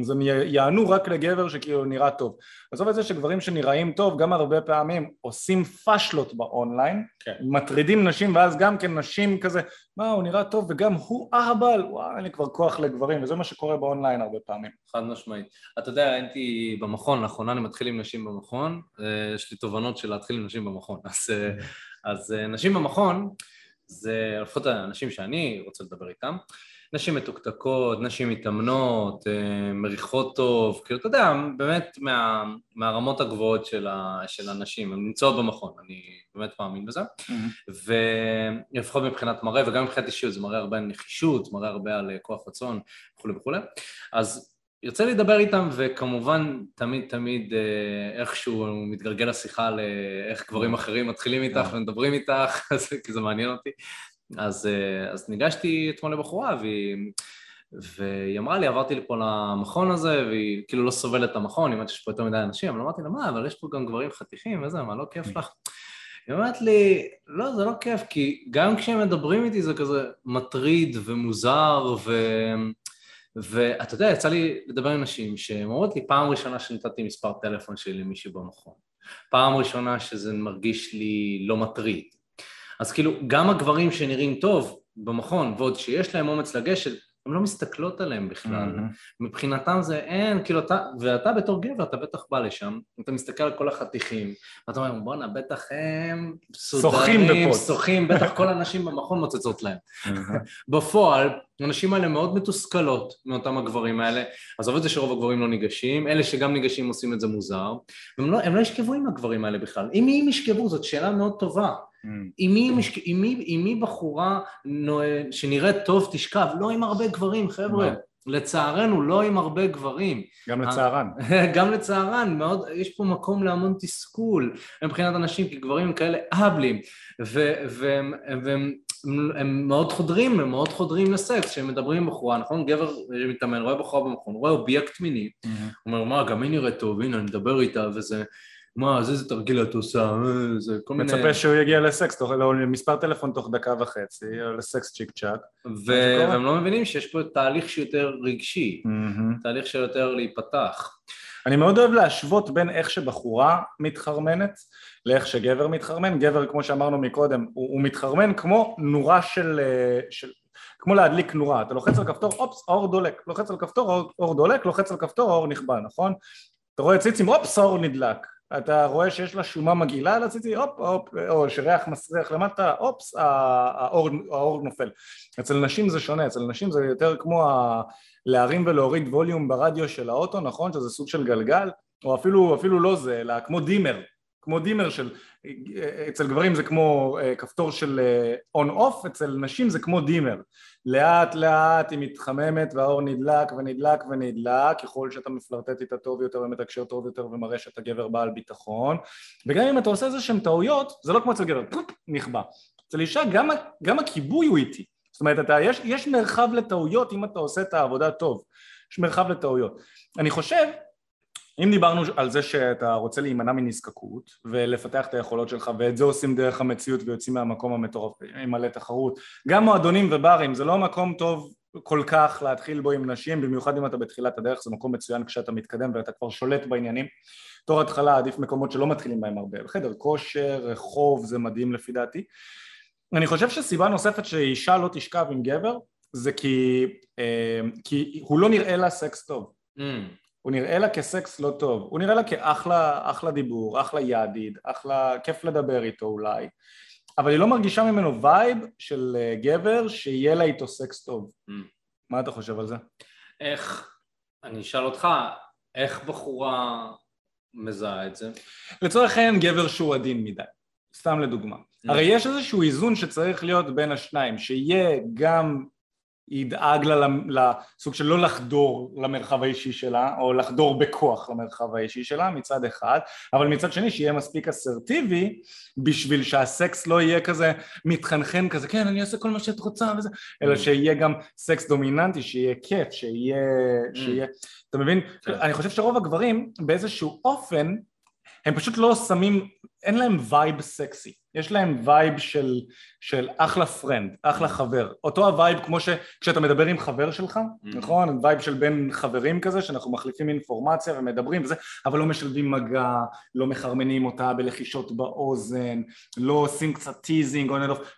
אז הם יענו רק לגבר שכאילו נראה טוב. עזוב את זה שגברים שנראים טוב גם הרבה פעמים עושים פאשלות באונליין, כן. מטרידים נשים ואז גם כן נשים כזה, מה הוא נראה טוב וגם הוא אהבל, וואי אין לי כבר כוח לגברים וזה מה שקורה באונליין הרבה פעמים. חד משמעית. אתה יודע, הייתי במכון, לאחרונה אני מתחיל עם נשים במכון, אה, יש לי תובנות של להתחיל עם נשים במכון, אז, אה, אז אה, נשים במכון זה לפחות האנשים שאני רוצה לדבר איתם נשים מתוקתקות, נשים מתאמנות, אה, מריחות טוב, כאילו, אתה יודע, באמת מה, מהרמות הגבוהות של, ה, של הנשים, הן נמצאות במכון, אני באמת מאמין בזה, mm-hmm. ולפחות מבחינת מראה וגם מבחינת אישיות, זה מראה הרבה על נחישות, מראה הרבה על כוח רצון וכולי וכולי, אז יוצא לי לדבר איתם, וכמובן תמיד תמיד אה, איכשהו מתגלגל השיחה לאיך גברים אחרים מתחילים איתך ומדברים איתך, כי זה מעניין אותי, אז, אה, אז ניגשתי אתמול לבחורה והיא, והיא אמרה לי, עברתי לפה למכון הזה, והיא כאילו לא סובלת את המכון, היא אומרת שיש פה יותר מדי אנשים, אבל אמרתי לה, מה, אבל יש פה גם גברים חתיכים וזה, מה, לא כיף לך? היא אומרת לי, לא, זה לא כיף, כי גם כשהם מדברים איתי זה כזה מטריד ומוזר, ו... ואתה יודע, יצא לי לדבר עם נשים שהן אומרות לי, פעם ראשונה שנתתי מספר טלפון שלי למישהו במכון, פעם ראשונה שזה מרגיש לי לא מטריד, אז כאילו, גם הגברים שנראים טוב במכון, ועוד שיש להם אומץ לגשת, הן לא מסתכלות עליהם בכלל. Mm-hmm. מבחינתם זה אין, כאילו אתה, ואתה בתור גבר, אתה בטח בא לשם, אתה מסתכל על כל החתיכים, ואתה אומר, בואנה, בטח הם סודרים, שוחים, בטח כל הנשים במכון מוצצות להם. בפועל, הנשים האלה מאוד מתוסכלות מאותם הגברים האלה, עזוב את זה שרוב הגברים לא ניגשים, אלה שגם ניגשים עושים את זה מוזר, והם לא, לא ישכבו עם הגברים האלה בכלל. אם הם ישכבו, זאת שאלה מאוד טובה. עם מי, משק... עם, מי, עם מי בחורה שנראית טוב תשכב? לא עם הרבה גברים, חבר'ה. לצערנו, לא עם הרבה גברים. גם לצערן. גם לצערן, מאוד, יש פה מקום להמון תסכול מבחינת אנשים, כי גברים הם כאלה אהבלים, והם, והם הם מאוד חודרים, הם מאוד חודרים לסקס, כשהם מדברים עם בחורה, נכון? גבר מתאמן, רואה בחורה במכון, רואה אובייקט מיני, הוא אומר, מה, גם היא נראית טוב, הנה, אני מדבר איתה, וזה... מה, אז איזה תרגיל את עושה, אה, זה כל מיני... מצפה שהוא יגיע לסקס, תוך, לא, מספר טלפון תוך דקה וחצי, או לסקס צ'יק צ'אק. והם לא מבינים שיש פה תהליך שיותר רגשי, תהליך שיותר להיפתח. אני מאוד אוהב להשוות בין איך שבחורה מתחרמנת לאיך שגבר מתחרמן, גבר כמו שאמרנו מקודם, הוא, הוא מתחרמן כמו נורה של, אה, של... כמו להדליק נורה, אתה לוחץ על כפתור, אופס, האור דולק, לוחץ על כפתור, האור דולק, לוחץ על כפתור, האור נכבה, נכון? אתה רואה ציצים, אופס, האור נדלק. אתה רואה שיש לה שומה מגעילה על הציצי, הופ, הופ, או שריח מסריח למטה, אופס, האור, האור נופל. אצל נשים זה שונה, אצל נשים זה יותר כמו ה... להרים ולהוריד ווליום ברדיו של האוטו, נכון? שזה סוג של גלגל, או אפילו, אפילו לא זה, אלא כמו דימר, כמו דימר של, אצל גברים זה כמו אה, כפתור של on-off, אה, אצל נשים זה כמו dimmer. לאט לאט היא מתחממת והאור נדלק ונדלק ונדלק, ככל שאתה מפלרטט איתה טוב יותר ומתקשר טוב יותר ומראה שאתה גבר בעל ביטחון, וגם אם אתה עושה איזה שהן טעויות, זה לא כמו אצל גבר, נכבה. אצל אישה גם, גם הכיבוי הוא איטי. זאת אומרת, אתה, יש, יש מרחב לטעויות אם אתה עושה את העבודה טוב. יש מרחב לטעויות. אני חושב אם דיברנו על זה שאתה רוצה להימנע מנזקקות ולפתח את היכולות שלך ואת זה עושים דרך המציאות ויוצאים מהמקום המטורף עם מלא תחרות. גם מועדונים וברים זה לא מקום טוב כל כך להתחיל בו עם נשים במיוחד אם אתה בתחילת הדרך זה מקום מצוין כשאתה מתקדם ואתה כבר שולט בעניינים. תור התחלה עדיף מקומות שלא מתחילים בהם הרבה. חדר כושר, רחוב זה מדהים לפי דעתי. אני חושב שסיבה נוספת שאישה לא תשכב עם גבר זה כי, אה, כי הוא לא נראה לה סקס טוב. Mm. הוא נראה לה כסקס לא טוב, הוא נראה לה כאחלה אחלה דיבור, אחלה ידיד, אחלה, כיף לדבר איתו אולי, אבל היא לא מרגישה ממנו vibe של אה, גבר שיהיה לה איתו סקס טוב. Mm. מה אתה חושב על זה? איך, אני אשאל אותך, איך בחורה מזהה את זה? לצורך העניין גבר שהוא עדין מדי, סתם לדוגמה. Mm. הרי יש איזשהו איזון שצריך להיות בין השניים, שיהיה גם ידאג לה לסוג של לא לחדור למרחב האישי שלה או לחדור בכוח למרחב האישי שלה מצד אחד אבל מצד שני שיהיה מספיק אסרטיבי בשביל שהסקס לא יהיה כזה מתחנחן כזה כן אני אעשה כל מה שאת רוצה וזה אלא mm. שיהיה גם סקס דומיננטי שיהיה כיף שיהיה, mm. שיהיה אתה מבין? כן. אני חושב שרוב הגברים באיזשהו אופן הם פשוט לא שמים אין להם vibe סקסי, יש להם vibe של, של אחלה friend, אחלה חבר, אותו ה vibe כמו שכשאתה מדבר עם חבר שלך, mm-hmm. נכון? vibe של בין חברים כזה, שאנחנו מחליפים אינפורמציה ומדברים וזה, אבל לא משלבים מגע, לא מחרמנים אותה בלחישות באוזן, לא עושים קצת teasing,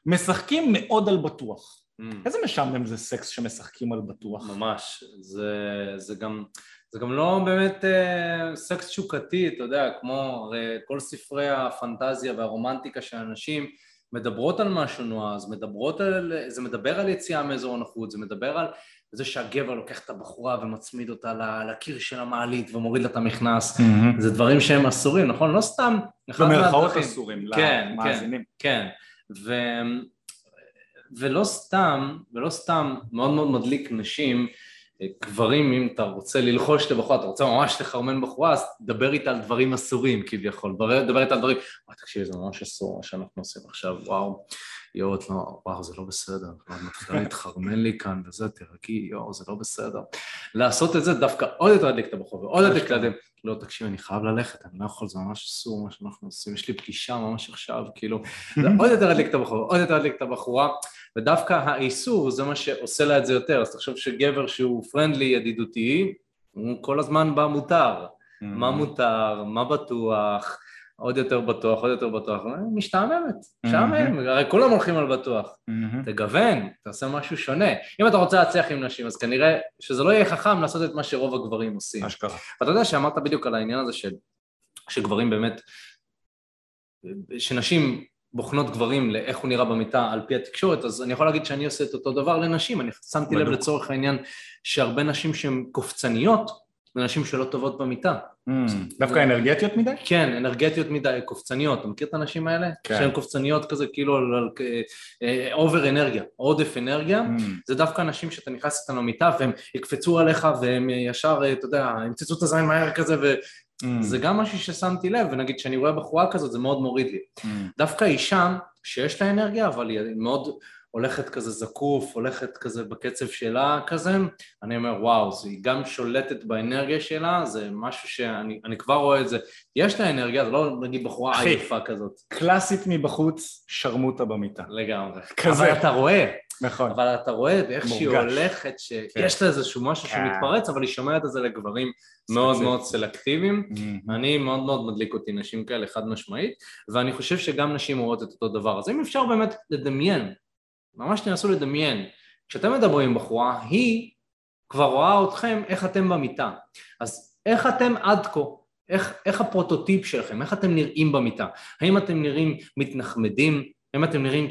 משחקים מאוד על בטוח. Mm. איזה משעמם זה סקס שמשחקים על בטוח? ממש, זה, זה גם... זה גם לא באמת אה, סקס תשוקתי, אתה יודע, כמו הרי כל ספרי הפנטזיה והרומנטיקה של אנשים מדברות על משהו נועז, מדברות על, זה מדבר על יציאה מאזור הנוחות, זה מדבר על זה שהגבר לוקח את הבחורה ומצמיד אותה לקיר של המעלית ומוריד לה את המכנס, mm-hmm. זה דברים שהם אסורים, נכון? לא סתם... במרכאות אסורים כן, למאזינים. כן, כן, ו... ולא סתם, ולא סתם מאוד מאוד מדליק נשים גברים, אם אתה רוצה ללחוש את הבחורה, אתה רוצה ממש לחרמן בחורה, אז דבר איתה על דברים אסורים כביכול, דבר איתה על דברים, וואי תקשיבי זה ממש אסור מה שאנחנו עושים עכשיו, וואו, יואו, לא, וואו זה לא בסדר, את מתחילה להתחרמן לי כאן וזה, תרגי, יואו זה לא בסדר. לעשות את זה דווקא עוד יותר להדליק את הבחורה ועוד יותר לקדם, לא תקשיב אני חייב ללכת, אני לא יכול, זה ממש אסור מה שאנחנו עושים, יש לי פגישה ממש עכשיו, כאילו, עוד יותר להדליק את הבחורה, עוד יותר להדליק את הבחורה ודווקא האיסור זה מה שעושה לה את זה יותר, אז תחשוב שגבר שהוא פרנדלי, ידידותי, הוא כל הזמן במותר, mm-hmm. מה מותר, מה בטוח, עוד יותר בטוח, עוד יותר בטוח, משתעממת, משעמם, mm-hmm. הרי כולם הולכים על בטוח, mm-hmm. תגוון, תעשה משהו שונה. אם אתה רוצה להצליח עם נשים, אז כנראה שזה לא יהיה חכם לעשות את מה שרוב הגברים עושים. אשכרה. ואתה יודע שאמרת בדיוק על העניין הזה של, שגברים באמת, שנשים בוחנות גברים לאיך הוא נראה במיטה על פי התקשורת, אז אני יכול להגיד שאני עושה את אותו דבר לנשים, אני שמתי לב לצורך העניין שהרבה נשים שהן קופצניות, זה נשים שלא טובות במיטה. Mm, דווקא אנרגטיות מדי? כן, אנרגטיות מדי, קופצניות, אתה מכיר את הנשים האלה? כן. שהן קופצניות כזה כאילו אובר אנרגיה, עודף אנרגיה, mm. זה דווקא נשים שאתה נכנס איתן למיטה והם יקפצו עליך והם ישר, אתה יודע, ימצצו את הזין מהר כזה Mm. זה גם משהו ששמתי לב, ונגיד כשאני רואה בחורה כזאת זה מאוד מוריד לי. דווקא אישה שיש לה אנרגיה, אבל היא מאוד הולכת כזה זקוף, הולכת כזה בקצב שלה כזה, אני אומר וואו, היא גם שולטת באנרגיה שלה, זה משהו שאני כבר רואה את זה. יש לה אנרגיה, זה לא נגיד בחורה עייפה כזאת. קלאסית מבחוץ, שרמוטה במיטה. לגמרי. כזה. אבל אתה רואה, נכון. אבל אתה רואה איך שהיא הולכת, שיש כן. לה איזשהו משהו כן. שמתפרץ, אבל היא שומרת את זה לגברים מאוד מאוד סלקטיביים. אני מאוד מאוד מדליק אותי נשים כאלה חד משמעית, ואני חושב שגם נשים רואות את אותו דבר. אז אם אפשר באמת לדמיין, ממש תנסו לדמיין, כשאתם מדברים עם בחורה, היא כבר רואה אתכם איך אתם במיטה. אז איך אתם עד כה? איך, איך הפרוטוטיפ שלכם? איך אתם נראים במיטה? האם אתם נראים מתנחמדים? האם אתם נראים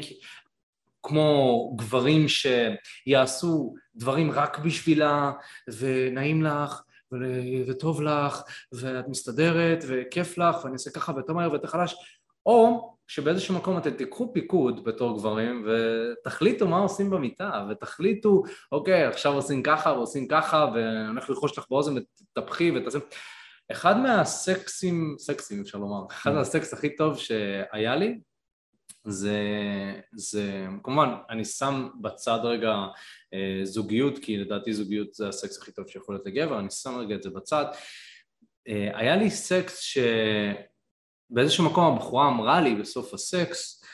כמו גברים שיעשו דברים רק בשבילה ונעים לך ו- וטוב לך, ואת מסתדרת, וכיף לך, ואני אעשה ככה, ויותר מהר ויותר חלש, או שבאיזשהו מקום אתם תיקחו פיקוד בתור גברים ותחליטו מה עושים במיטה ותחליטו אוקיי עכשיו עושים ככה ועושים ככה ואני הולך ללחוש לך באוזן ותתהפכי ותעשה אחד מהסקסים, סקסים אפשר לומר, אחד מהסקס הכי טוב שהיה לי זה, זה כמובן אני שם בצד רגע אה, זוגיות כי לדעתי זוגיות זה הסקס הכי טוב שיכול להיות לגבר, אני שם רגע את זה בצד. אה, היה לי סקס ש... באיזשהו מקום הבחורה אמרה לי בסוף הסקס,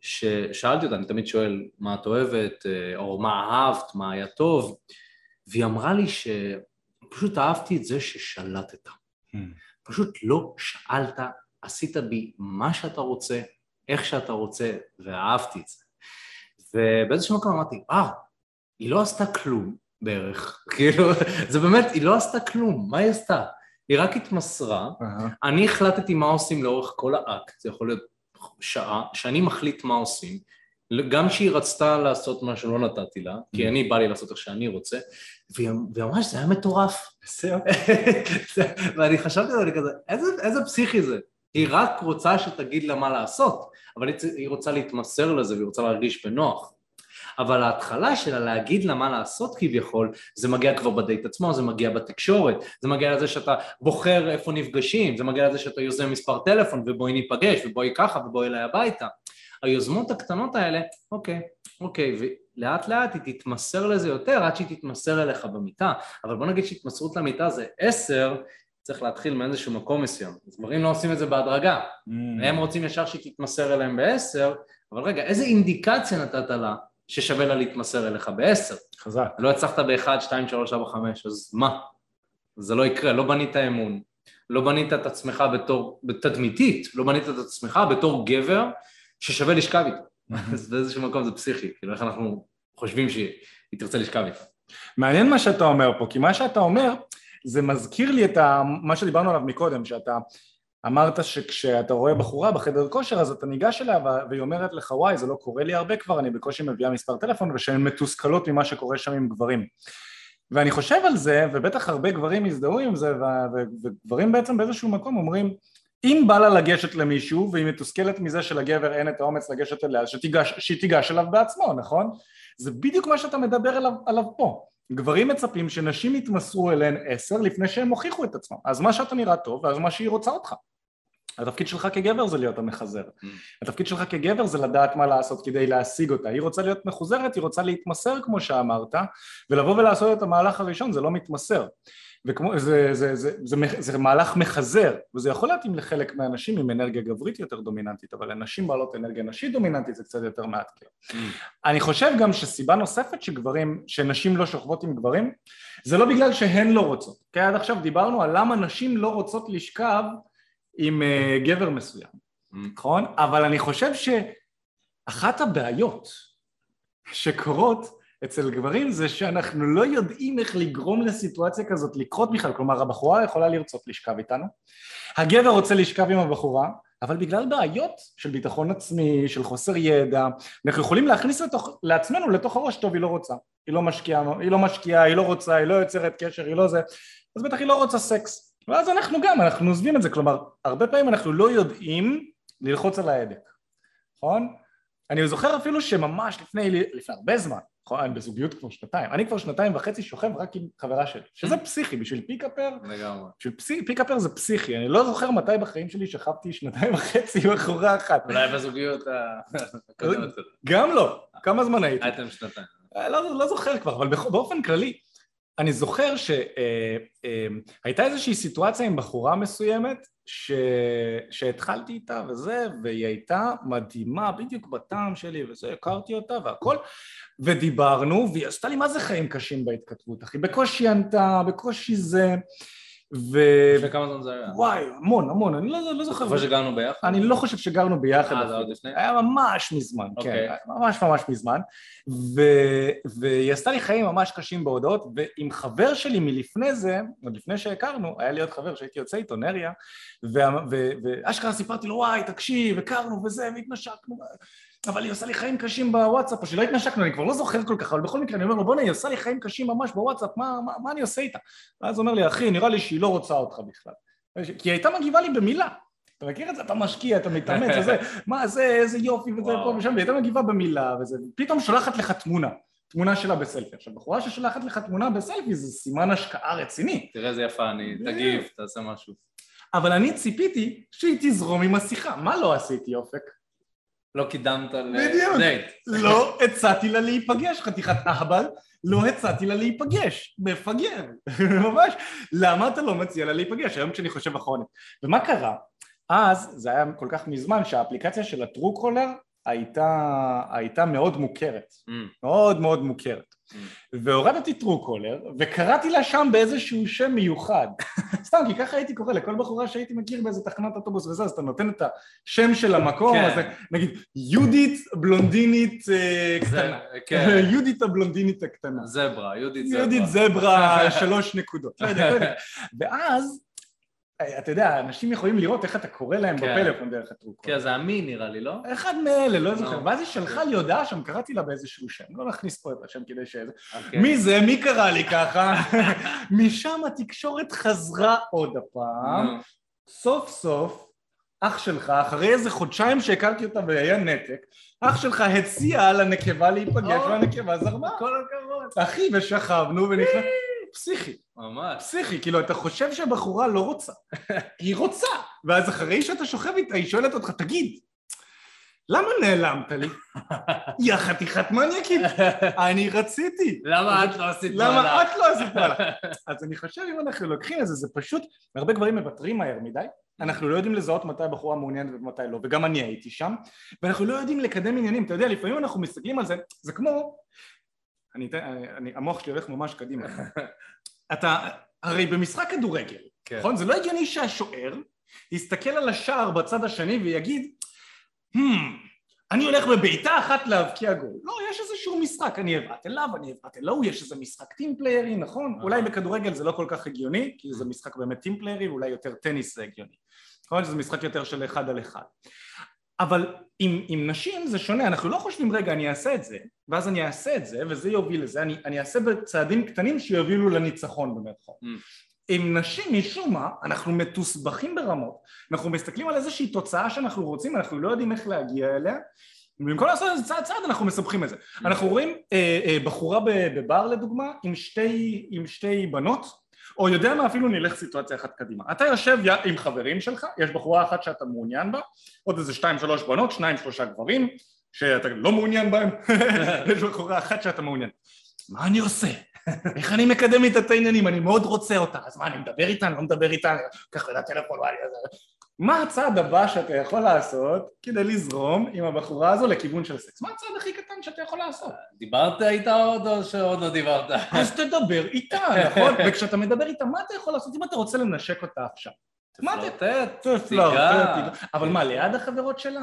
ששאלתי אותה, אני תמיד שואל מה את אוהבת, אה, או מה אהבת, מה היה טוב, והיא אמרה לי שפשוט אהבתי את זה ששלטת. Hmm. פשוט לא שאלת, עשית בי מה שאתה רוצה, איך שאתה רוצה, ואהבתי את זה. ובאיזשהו מקום אמרתי, אה, היא לא עשתה כלום בערך, כאילו, זה באמת, היא לא עשתה כלום, מה היא עשתה? היא רק התמסרה, uh-huh. אני החלטתי מה עושים לאורך כל האקט, זה יכול להיות שעה, שאני מחליט מה עושים, גם שהיא רצתה לעשות מה שלא נתתי לה, כי mm. אני בא לי לעשות איך שאני רוצה, והיא אמרה שזה היה מטורף. ואני חשבתי על זה כזה, איזה, איזה פסיכי זה. היא רק רוצה שתגיד לה מה לעשות, אבל היא רוצה להתמסר לזה והיא רוצה להרגיש בנוח. אבל ההתחלה שלה להגיד לה מה לעשות כביכול, זה מגיע כבר בדייט עצמו, זה מגיע בתקשורת, זה מגיע לזה שאתה בוחר איפה נפגשים, זה מגיע לזה שאתה יוזם מספר טלפון ובואי ניפגש ובואי ככה ובואי אליי הביתה. היוזמות הקטנות האלה, אוקיי, אוקיי, ולאט לאט היא תתמסר לזה יותר עד שהיא תתמסר אליך במיטה, אבל בוא נגיד שהתמסרות למיטה זה עשר, צריך להתחיל מאיזשהו מקום מסוים. אז גברים לא עושים את זה בהדרגה. Mm. הם רוצים ישר שהיא תתמסר אליהם בעשר, אבל רגע, איזה אינדיקציה נתת לה ששווה לה להתמסר אליך בעשר. חזק. לא הצלחת באחד, שתיים, שלוש, ארבע, חמש, אז מה? זה לא יקרה, לא בנית אמון, לא בנית את עצמך בתור, בתדמיתית, לא בנית את עצמך בתור גבר ששווה לשכב איתו. אז באיזשהו מקום זה פסיכי, כאילו איך אנחנו חושבים שהיא תרצה לשכב איתו. מעניין מה שאתה אומר פה, כי מה שאתה אומר זה מזכיר לי את ה... מה שדיברנו עליו מקודם, שאתה אמרת שכשאתה רואה בחורה בחדר כושר אז אתה ניגש אליה והיא אומרת לך וואי זה לא קורה לי הרבה כבר אני בקושי מביאה מספר טלפון ושהן מתוסכלות ממה שקורה שם עם גברים. ואני חושב על זה ובטח הרבה גברים יזדהו עם זה וגברים בעצם באיזשהו מקום אומרים אם בא לה לגשת למישהו והיא מתוסכלת מזה שלגבר אין את האומץ לגשת אליה שתיגש, שהיא תיגש אליו בעצמו נכון? זה בדיוק מה שאתה מדבר עליו, עליו פה. גברים מצפים שנשים יתמסרו אליהן עשר לפני שהם הוכיחו את עצמם. אז מה שאתה נראה טוב ואז מה שהיא רוצה אותך התפקיד שלך כגבר זה להיות המחזר. Mm. התפקיד שלך כגבר זה לדעת מה לעשות כדי להשיג אותה. היא רוצה להיות מחוזרת, היא רוצה להתמסר כמו שאמרת, ולבוא ולעשות את המהלך הראשון זה לא מתמסר. וכמו, זה, זה, זה, זה, זה, זה מהלך מחזר, וזה יכול להתאים לחלק מהאנשים עם אנרגיה גברית יותר דומיננטית, אבל לנשים בעלות אנרגיה נשית דומיננטית זה קצת יותר מאתגר. Mm. אני חושב גם שסיבה נוספת שגברים, שנשים לא שוכבות עם גברים, זה לא בגלל שהן לא רוצות, כי עד עכשיו דיברנו על למה נשים לא רוצות לשכב עם uh, גבר מסוים. נכון? אבל אני חושב שאחת הבעיות שקורות אצל גברים זה שאנחנו לא יודעים איך לגרום לסיטואציה כזאת לקרות בכלל, כלומר הבחורה יכולה לרצות לשכב איתנו, הגבר רוצה לשכב עם הבחורה, אבל בגלל בעיות של ביטחון עצמי, של חוסר ידע, אנחנו יכולים להכניס לתוך, לעצמנו לתוך הראש, טוב היא לא רוצה, היא לא משקיעה, היא לא משקיעה, היא לא רוצה, היא לא יוצרת קשר, היא לא זה, אז בטח היא לא רוצה סקס, ואז אנחנו גם, אנחנו עוזבים את זה, כלומר, הרבה פעמים אנחנו לא יודעים ללחוץ על ההדק, נכון? אני זוכר אפילו שממש לפני, לפני הרבה זמן, נכון, אני בזוגיות כבר שנתיים, אני כבר שנתיים וחצי שוכב רק עם חברה שלי, שזה פסיכי, בשביל pickuper, לגמרי, בשביל פסי, pickuper זה פסיכי, אני לא זוכר מתי בחיים שלי שכבתי שנתיים וחצי בחורה אחת. אולי בזוגיות הקודמת. גם לא, כמה זמן הייתי? הייתם שנתיים. לא, לא זוכר כבר, אבל באופן כללי, אני זוכר שהייתה אה, אה, איזושהי סיטואציה עם בחורה מסוימת ש... שהתחלתי איתה וזה, והיא הייתה מדהימה בדיוק בטעם שלי וזה, הכרתי אותה והכל, ודיברנו, והיא עשתה לי מה זה חיים קשים בהתכתבות, אחי, בקושי ענתה, בקושי זה, ו... לפני כמה זמן זה היה? וואי, המון, המון, אני לא, לא זוכר. חושב שגרנו ביחד? אני לא חושב שגרנו ביחד. אה, זה עוד לפני? היה ממש מזמן, okay. כן, אוקיי. ממש ממש מזמן. ו... והיא עשתה לי חיים ממש קשים בהודעות, ועם חבר שלי מלפני זה, עוד לפני שהכרנו, היה לי עוד חבר שהייתי יוצא איתו, נריה, ואשכרה ו... ו... סיפרתי לו, וואי, תקשיב, הכרנו וזה, והתנשקנו. אבל היא עושה לי חיים קשים בוואטסאפ, או שלא התנשקנו, אני כבר לא זוכר כל כך, אבל בכל מקרה אני אומר לו, בוא'נה, היא עושה לי חיים קשים ממש בוואטסאפ, מה, מה, מה אני עושה איתה? ואז הוא אומר לי, אחי, נראה לי שהיא לא רוצה אותך בכלל. כי היא הייתה מגיבה לי במילה. אתה מכיר את זה? אתה משקיע, אתה מתאמץ וזה, מה זה, איזה יופי וזה פה ושם, והיא הייתה מגיבה במילה וזה, פתאום שולחת לך תמונה. תמונה שלה בסלפי. עכשיו, בחורה ששולחת לך תמונה בסלפי זה סימן השקעה רציני. תראה איזה יפה אני, תגיב, תעשה משהו. אבל אני ציפיתי שהיא תזרום עם השיחה. מה לא עשיתי, אופק? לא קידמת. לדייט. לא הצעתי לה להיפגש, חתיכת אהבל, לא הצעתי לה להיפגש. מפגר, ממש. למה אתה לא מציע לה להיפגש? היום כשאני חושב אחרונית. ומה קרה? אז, זה היה כל כך מזמן, שהאפליקציה של הטרו קולר הייתה, הייתה מאוד מוכרת, Mm, מאוד מאוד מוכרת. Mm. והורדתי טרו קולר, וקראתי לה שם באיזשהו שם מיוחד. סתם, כי ככה הייתי קורא לכל בחורה שהייתי מכיר באיזה תחנת אוטובוס וזה, אז אתה נותן את השם של המקום, כן. אז נגיד יהודית בלונדינית אה, זה, קטנה. כן, יהודית הבלונדינית הקטנה. זברה, יהודית זברה. יהודית זברה, שלוש נקודות. לא. ואז, אה, אתה יודע, אנשים יכולים לראות איך אתה קורא להם כן. בפלאפון דרך הטרו קולר. כן, זה אמין נראה לי, לא? אחד מאלה, לא זוכר, נו. ואז היא שלחה לי הודעה שם, קראתי לה באיזשהו שם, לא נכניס פה את השם כדי ש... אוקיי. מי זה? מי קרא לי ככה? משם התקשורת חזרה עוד הפעם. סוף סוף אח שלך, אחרי איזה חודשיים שהכרתי אותה והיה נתק, אח שלך הציע לנקבה להיפגש. והנקבה זרמה. כל הכבוד. אחי, ושכבנו ונכנס... פסיכי, ממש. פסיכי, כאילו אתה חושב שהבחורה לא רוצה, היא רוצה, ואז אחרי שאתה שוכב איתה היא שואלת אותך, תגיד, למה נעלמת לי? יא חתיכת מניאקית, אני רציתי. למה את לא עשית למה מהלך? את לא עשית מהלך? אז אני חושב אם אנחנו לוקחים את זה, זה פשוט, הרבה גברים מוותרים מהר מדי, אנחנו לא יודעים לזהות מתי הבחורה מעוניינת ומתי לא, וגם אני הייתי שם, ואנחנו לא יודעים לקדם עניינים, אתה יודע, לפעמים אנחנו מסתכלים על זה, זה כמו, אני אני, המוח שלי הולך ממש קדימה, אתה, הרי במשחק כדורגל, כן. נכון? זה לא הגיוני שהשוער יסתכל על השער בצד השני ויגיד, hmm, אני הולך בבעיטה אחת להבקיע גול. לא, יש איזשהו משחק, אני אבעט אליו, אני אבעט אליו, יש איזה משחק טים פליירי, נכון? אולי בכדורגל זה לא כל כך הגיוני, כי זה משחק באמת טים פליירי, ואולי יותר טניס זה הגיוני. נכון שזה משחק יותר של אחד על אחד. אבל עם, עם נשים זה שונה, אנחנו לא חושבים רגע אני אעשה את זה, ואז אני אעשה את זה, וזה יוביל לזה, אני, אני אעשה בצעדים קטנים שיובילו לניצחון במרכאות. Mm. עם נשים משום מה אנחנו מתוסבכים ברמות, אנחנו מסתכלים על איזושהי תוצאה שאנחנו רוצים, אנחנו לא יודעים איך להגיע אליה, ובמקום לעשות את זה צעד צעד אנחנו מסבכים את זה. אנחנו רואים אה, אה, בחורה בבר לדוגמה עם שתי, עם שתי בנות, או יודע מה אפילו נלך סיטואציה אחת קדימה. אתה יושב עם חברים שלך, יש בחורה אחת שאתה מעוניין בה, עוד איזה שתיים שלוש בנות, שניים שלושה גברים, שאתה לא מעוניין בהם, יש בחורה אחת שאתה מעוניין. מה אני עושה? איך אני מקדם את העניינים? אני מאוד רוצה אותה. אז מה, אני מדבר איתה? אני לא מדבר איתה? אני אקח לה טלפון, מה הצעד הבא שאתה יכול לעשות כדי לזרום עם הבחורה הזו לכיוון של סקס? מה הצעד הכי קטן שאתה יכול לעשות? דיברת איתה עוד או שעוד לא דיברת? אז תדבר איתה, נכון? וכשאתה מדבר איתה, מה אתה יכול לעשות אם אתה רוצה לנשק אותה עכשיו? מה אתה... תיגע. אבל מה, ליד החברות שלה?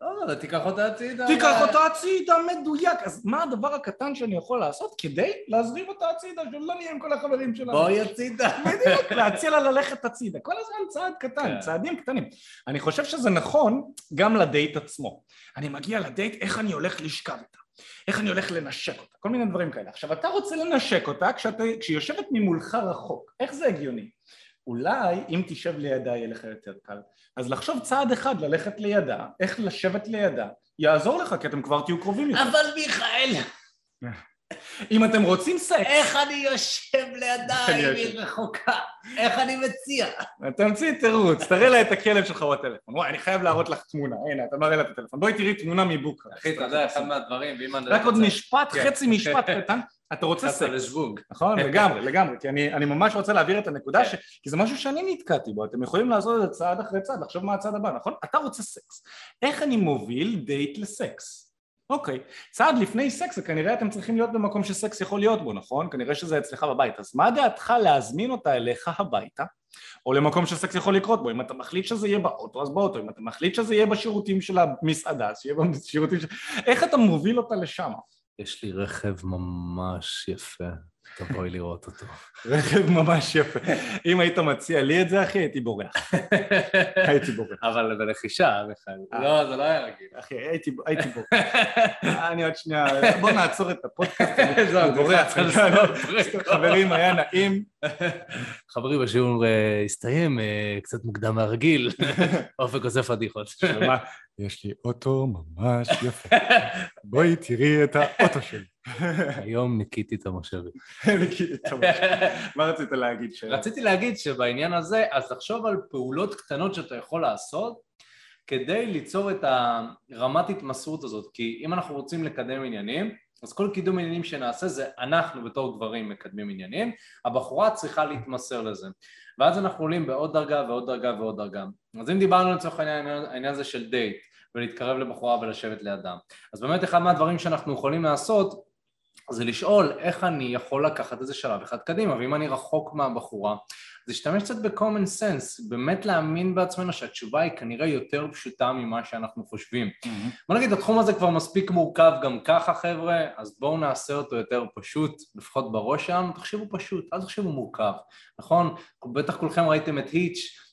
לא, תיקח אותה הצידה. תיקח אותה הצידה, מדויק. אז מה הדבר הקטן שאני יכול לעשות כדי להזרים אותה הצידה, שלא נהיה עם כל החברים שלנו? בואי הצידה. בדיוק, להציע לה ללכת הצידה. כל הזמן צעד קטן, כן. צעדים קטנים. אני חושב שזה נכון גם לדייט עצמו. אני מגיע לדייט, איך אני הולך לשכב איתה? איך אני הולך לנשק אותה? כל מיני דברים כאלה. עכשיו, אתה רוצה לנשק אותה כשאתה, כשהיא יושבת ממולך רחוק. איך זה הגיוני? אולי אם תשב לידה יהיה לך יותר קל. אז לחשוב צעד אחד, ללכת לידה, איך לשבת לידה, יעזור לך, כי אתם כבר תהיו קרובים יותר. אבל מיכאל, אם אתם רוצים סקס, איך אני יושב לידה אני אם. היא רחוקה? איך אני מציע? תמציא תירוץ, תראה לה את הכלב שלך בטלפון. וואי, אני חייב להראות לך תמונה, הנה, אתה מראה לה את הטלפון. בואי תראי תמונה מבוקרה. אחי, אתה יודע, אחד מהדברים, ואם אני... רק עוד משפט, כן. חצי משפט קטן. אתה רוצה סקס, לזבוג. נכון? לגמרי, לגמרי, כי אני אני ממש רוצה להעביר את הנקודה, כן. ש- כי זה משהו שאני נתקעתי בו, אתם יכולים לעשות את זה צעד אחרי צעד, לחשוב מה הצעד הבא, נכון? אתה רוצה סקס. איך אני מוביל דייט לסקס? אוקיי, צעד לפני סקס, וכנראה אתם צריכים להיות במקום שסקס יכול להיות בו, נכון? כנראה שזה אצלך בבית. אז מה דעתך להזמין אותה אליך הביתה, או למקום שסקס יכול לקרות בו? אם אתה מחליט שזה יהיה באוטו, אז באוטו, אם אתה מחליט שזה יהיה בשירותים של המסעדה, אז שיהיה בשירותים של... איך אתה מוביל אותה לשם? יש לי רכב ממש יפה. תבואי לראות אותו. רכב ממש יפה. אם היית מציע לי את זה, אחי, הייתי בורח. הייתי בורח. אבל בלחישה, בכלל. אה. לא, זה לא היה רגיל. אחי, הייתי בורח. אני עוד שנייה, בוא נעצור את הפודקאסט. זהו, בורח. נעצור את חברים, היה נעים. חברים, השיעור אה, הסתיים אה, קצת מוקדם מהרגיל. אופק עושה פדיחות. יש לי אוטו ממש יפה. בואי תראי את האוטו שלי. היום ניקיתי את המושבים. מה רצית להגיד? ש- רציתי להגיד שבעניין הזה, אז תחשוב על פעולות קטנות שאתה יכול לעשות כדי ליצור את הרמת התמסרות הזאת, כי אם אנחנו רוצים לקדם עניינים, אז כל קידום עניינים שנעשה זה אנחנו בתור גברים מקדמים עניינים, הבחורה צריכה להתמסר לזה, ואז אנחנו עולים בעוד דרגה ועוד דרגה ועוד דרגה. אז אם דיברנו לצורך העניין, העניין הזה של דייט, ולהתקרב לבחורה ולשבת לידם, אז באמת אחד מהדברים שאנחנו יכולים לעשות זה לשאול איך אני יכול לקחת איזה שלב אחד קדימה, ואם אני רחוק מהבחורה, להשתמש קצת ב-common sense, באמת להאמין בעצמנו שהתשובה היא כנראה יותר פשוטה ממה שאנחנו חושבים. בוא נגיד, התחום הזה כבר מספיק מורכב גם ככה חבר'ה, אז בואו נעשה אותו יותר פשוט, לפחות בראש שלנו, תחשבו פשוט, אל תחשבו מורכב, נכון? בטח כולכם ראיתם את היץ',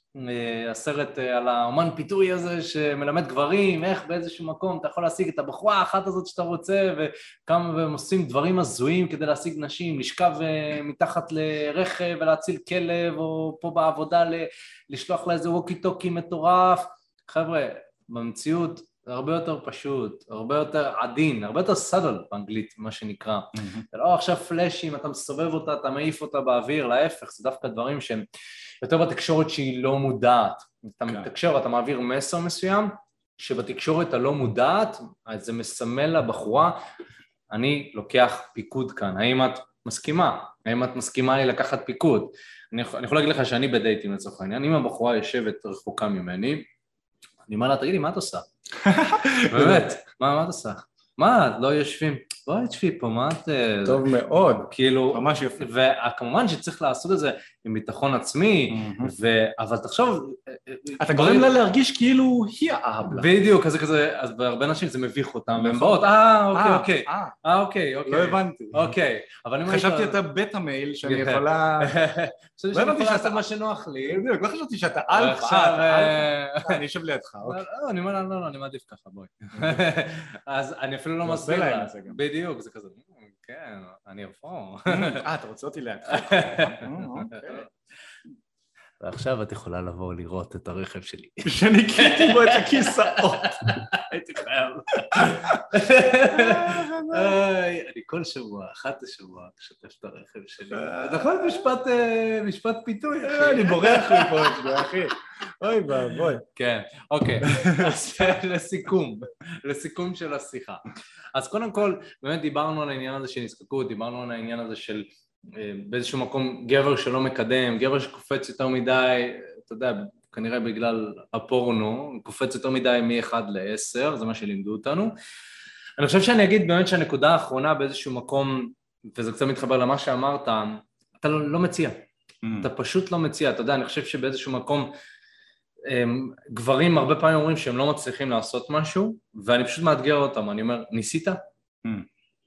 הסרט אה, על האומן פיתוי הזה שמלמד גברים, איך באיזשהו מקום אתה יכול להשיג את הבחורה האחת הזאת שאתה רוצה וכמה והם עושים דברים הזויים כדי להשיג נשים, לשכב אה, מתחת לרכב ולהציל כלב או פה בעבודה לשלוח לה איזה ווקי טוקי מטורף, חבר'ה, במציאות זה הרבה יותר פשוט, הרבה יותר עדין, הרבה יותר סאדל באנגלית, מה שנקרא. זה לא עכשיו פלאשים, אתה מסובב אותה, אתה מעיף אותה באוויר, להפך, זה דווקא דברים שהם יותר בתקשורת שהיא לא מודעת. אתה כן. מתקשר, אתה מעביר מסר מסוים, שבתקשורת הלא מודעת, אז זה מסמל לבחורה, אני לוקח פיקוד כאן, האם את מסכימה? האם את מסכימה לי לקחת פיקוד? אני אני יכול להגיד לך שאני בדייטים לצורך העניין, אם הבחורה יושבת רחוקה ממני, אני אומר לה, תגידי, מה את עושה? באמת, מה, את עושה? מה, לא יושבים? בואי תשבי פה, מה את... אה, טוב מאוד. כאילו, ממש יפה. וכמובן שצריך לעשות את זה עם ביטחון עצמי, ו... אבל תחשוב... אתה גורם לה להרגיש כאילו היא האבלה. בדיוק, כזה כזה, אז בהרבה נשים זה מביך אותם, והן באות, אה, אוקיי, אוקיי, אה, אה, אוקיי, אוקיי. לא הבנתי. אוקיי, אבל אם. חשבתי אתה בטא מייל שאני. יכולה... חשבתי לא שאני הבנתי שאתה- לעשות מה שנוח לי. בדיוק, לא חשבתי שאתה אלפא. אה, אה, אלפא. אני יושב לידך, לא, אוקיי. לא, אני אומר לה, לא, לא, אני מעדיף ככה, בואי. אז אני אפילו לא מסביר לה. בדיוק, זה כזה, "מ, כן, אני אבוא. אה, אתה רוצה אותי לידך. אה. ועכשיו את יכולה לבוא לראות את הרכב שלי. שניקיתי בו את הכיסאות. הייתי חייב. איי, אני כל שבוע, אחת לשבוע, משתף את הרכב שלי. נכון, משפט, אה, פיתוי, אה, אני בורח מפה, אחי. אוי ואבוי. כן, אוקיי. אז לסיכום, לסיכום של השיחה. אז קודם כל, באמת דיברנו על העניין הזה של נזקקות, דיברנו על העניין הזה של אה, באיזשהו מקום גבר שלא מקדם, גבר שקופץ יותר מדי, אתה יודע, כנראה בגלל הפורנו, קופץ יותר מדי מ-1 ל-10, זה מה שלימדו אותנו. אני חושב שאני אגיד באמת שהנקודה האחרונה באיזשהו מקום, וזה קצת מתחבר למה שאמרת, אתה לא, לא מציע. אתה פשוט לא מציע, אתה יודע, אני חושב שבאיזשהו מקום הם, גברים הרבה פעמים אומרים שהם לא מצליחים לעשות משהו, ואני פשוט מאתגר אותם, אני אומר, ניסית?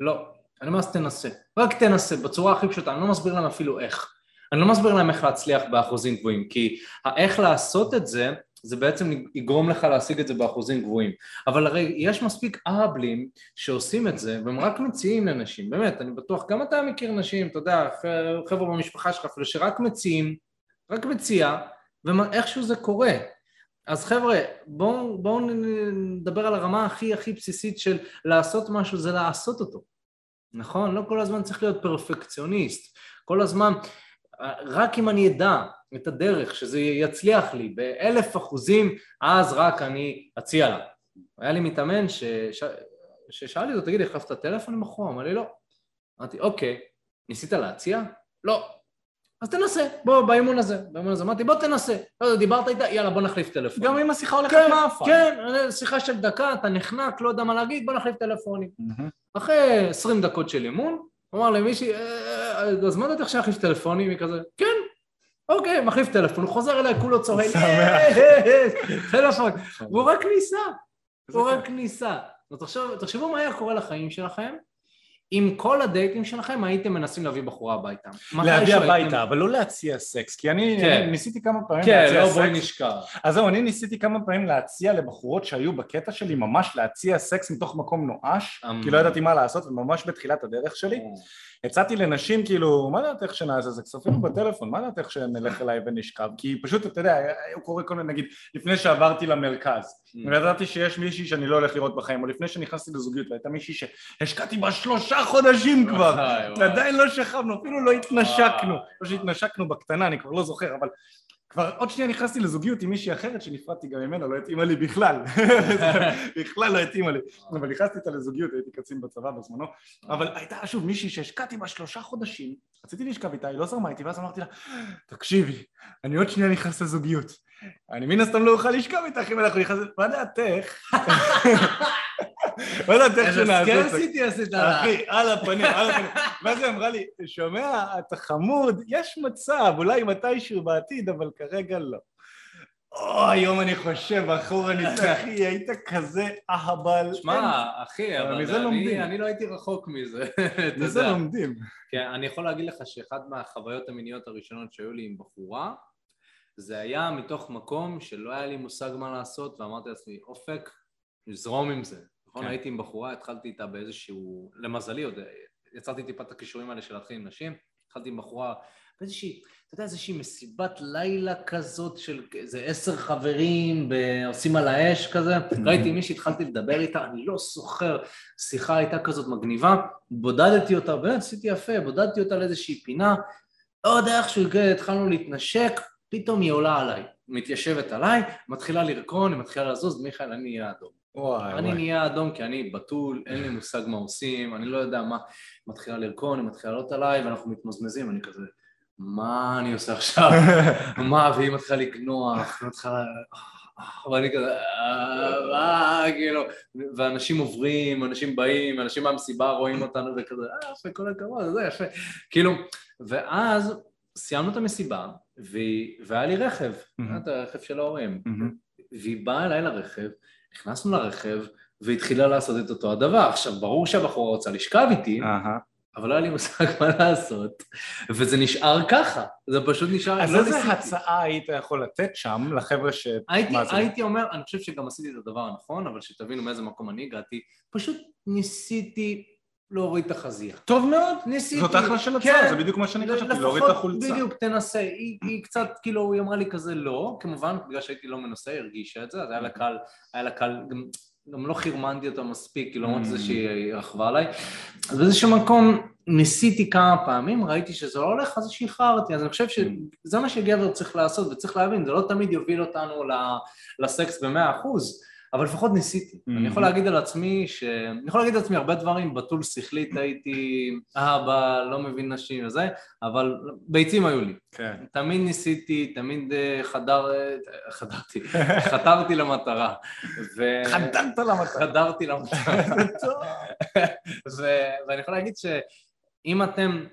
לא. אני אומר, אז תנסה. רק תנסה, בצורה הכי פשוטה, אני לא מסביר להם אפילו איך. אני לא מסביר להם איך להצליח באחוזים גבוהים, כי האיך לעשות את זה, זה בעצם יגרום לך להשיג את זה באחוזים גבוהים. אבל הרי יש מספיק אהבלים שעושים את זה, והם רק מציעים לנשים, באמת, אני בטוח, גם אתה מכיר נשים, אתה יודע, חבר'ה במשפחה שלך אפילו, שרק מציעים, רק מציע, ואיכשהו זה קורה. אז חבר'ה, בואו בוא נדבר על הרמה הכי הכי בסיסית של לעשות משהו, זה לעשות אותו. נכון? לא כל הזמן צריך להיות פרפקציוניסט. כל הזמן, רק אם אני אדע את הדרך, שזה יצליח לי באלף אחוזים, אז רק אני אציע לה. היה לי מתאמן ש... ש... ששאלתי אותו, תגיד, החלפת טלפון עם בחורה? אמר לי, לא. אמרתי, אוקיי, ניסית להציע? לא. אז תנסה, בוא, באימון הזה. באימון הזה אמרתי, בוא תנסה. לא יודע, דיברת איתה, יאללה, בוא נחליף טלפון. גם אם השיחה הולכת כן, מאפה. כן, שיחה של דקה, אתה נחנק, לא יודע מה להגיד, בוא נחליף טלפונים. אחרי 20 דקות של אימון, הוא אמר למישהי, אז מה דעתך שנחליף טלפונים? היא כזה, כן, אוקיי, מחליף טלפון, הוא חוזר אליי, כולו צוהל, טלפון, והוא רק ניסה, הוא רק ניסה. תחשבו מה היה קורה לחיים שלכם, עם כל הדייטים שלכם הייתם מנסים להביא בחורה הביתה. להביא הביתה, הייתם- אבל לא להציע סקס, כי אני כן. אני ניסיתי כמה פעמים כן, להציע לא סקס. בואי נשכח. אז זהו, אני ניסיתי כמה פעמים להציע לבחורות שהיו בקטע שלי ממש להציע סקס מתוך מקום נואש, אמ. כי לא ידעתי מה לעשות, וממש בתחילת הדרך שלי. הצעתי לנשים כאילו, מה דעתך שנעשה סקס? אפילו בטלפון, מה דעתך שנלך אליי ונשכב? כי פשוט, אתה יודע, היה קורה כל מיני, נגיד, לפני שעברתי למרכז, Mm. וידעתי שיש מישהי שאני לא הולך לראות בחיים, או לפני שנכנסתי לזוגיות, והייתה מישהי שהשקעתי בה שלושה חודשים כבר. ועדיין לא שכבנו, אפילו לא התנשקנו. לא שהתנשקנו בקטנה, אני כבר לא זוכר, אבל כבר עוד שנייה נכנסתי לזוגיות עם מישהי אחרת שנפרדתי גם ממנה, לא התאימה לי בכלל, בכלל לא התאימה לי, אבל נכנסתי איתה לזוגיות, הייתי קצין בצבא בזמנו, אבל הייתה שוב מישהי שהשקעתי בה שלושה חודשים, רציתי לשכב איתה, היא לא זרמה איתי, ואז אמרתי לה, תקשיבי, אני עוד שנייה נכנס לזוגיות, אני מן הסתם לא אוכל לשכב איתך אם אנחנו נכנסים, מה דעתך? מה דעתך שנעשה את זה? סקרסיטי עשית לה. אחי, על הפנים, על הפנים. ואז היא אמרה לי, שומע, אתה חמוד, יש מצב, אולי מתישהו בעתיד, אבל כרגע לא. או, היום אני חושב, אחורנית, אחי, היית כזה אהבל. שמע, אחי, אבל. אני לא הייתי רחוק מזה, מזה. לומדים. כן, אני יכול להגיד לך שאחת מהחוויות המיניות הראשונות שהיו לי עם בחורה, זה היה מתוך מקום שלא היה לי מושג מה לעשות, ואמרתי לעצמי, אופק, נזרום עם זה. נכון, כן. הייתי עם בחורה, התחלתי איתה באיזשהו, למזלי עוד, יצרתי טיפה את הכישורים האלה של להתחיל עם נשים, התחלתי עם בחורה באיזושהי, אתה יודע, איזושהי מסיבת לילה כזאת של איזה עשר חברים ב- עושים על האש כזה, ראיתי מישהי, התחלתי לדבר איתה, אני לא זוכר, שיחה הייתה כזאת מגניבה, בודדתי אותה, באמת עשיתי יפה, בודדתי אותה לאיזושהי פינה, לא יודע איכשהו התחלנו להתנשק, פתאום היא עולה עליי, מתיישבת עליי, מתחילה לרקון, היא מתחילה לזוז, מיכאל, אני אהיה אדום. וואי, אני וואי. נהיה אדום כי אני בתול, אין לי מושג מה עושים, אני לא יודע מה, מתחילה לרקון, היא מתחילה לעלות עליי ואנחנו מתמזמזים, אני כזה, מה אני עושה עכשיו? מה, והיא מתחילה לגנוח, היא מתחילה... ואני כזה, "אה, מה, כאילו, ואנשים עוברים, אנשים באים, אנשים מהמסיבה רואים אותנו וכזה, אה, יפה, כל הכבוד, זה יפה. כאילו, ואז סיימנו את המסיבה, והיה לי רכב. את הרכב של ההורים. והיא באה אליי לרכב, נכנסנו לרכב, והתחילה לעשות את אותו הדבר. עכשיו, ברור שהבחורה רוצה לשכב איתי. אבל לא היה לי מושג מה לעשות, וזה נשאר ככה, זה פשוט נשאר... אז לא איזה ניסיתי. הצעה היית יכול לתת שם לחבר'ה ש... הייתי? הייתי אומר, אני חושב שגם עשיתי את הדבר הנכון, אבל שתבינו מאיזה מקום אני הגעתי, פשוט ניסיתי להוריד את החזייה. טוב מאוד. ניסיתי. זאת אחלה של הצעה, כן. זה בדיוק מה שאני חשבתי, להוריד את החולצה. בדיוק, תנסה. היא, היא קצת, כאילו, היא אמרה לי כזה לא, כמובן, בגלל שהייתי לא מנסה, היא הרגישה את זה, אז היה לה קל, היה לה קל, גם, גם לא חרמנתי אותה מספיק, כאילו, למרות זה שהיא רכבה עליי. אז באיזשהו מקום ניסיתי כמה פעמים, ראיתי שזה לא הולך, אז שחררתי, אז אני חושב שזה מה שגבר צריך לעשות, וצריך להבין, זה לא תמיד יוביל אותנו לסקס במאה אחוז. אבל לפחות ניסיתי. Mhm. אני יכול להגיד על עצמי ש... אני יכול להגיד על עצמי הרבה דברים, בתול שכלית הייתי אבא, לא מבין נשים וזה, אבל ביצים היו לי. כן. תמיד ניסיתי, תמיד אה, חדר... אה, חדרתי, חתרתי למטרה. ו... חדרת למטרה. חדרתי למטרה. ו- ואני יכול להגיד שאם אתם,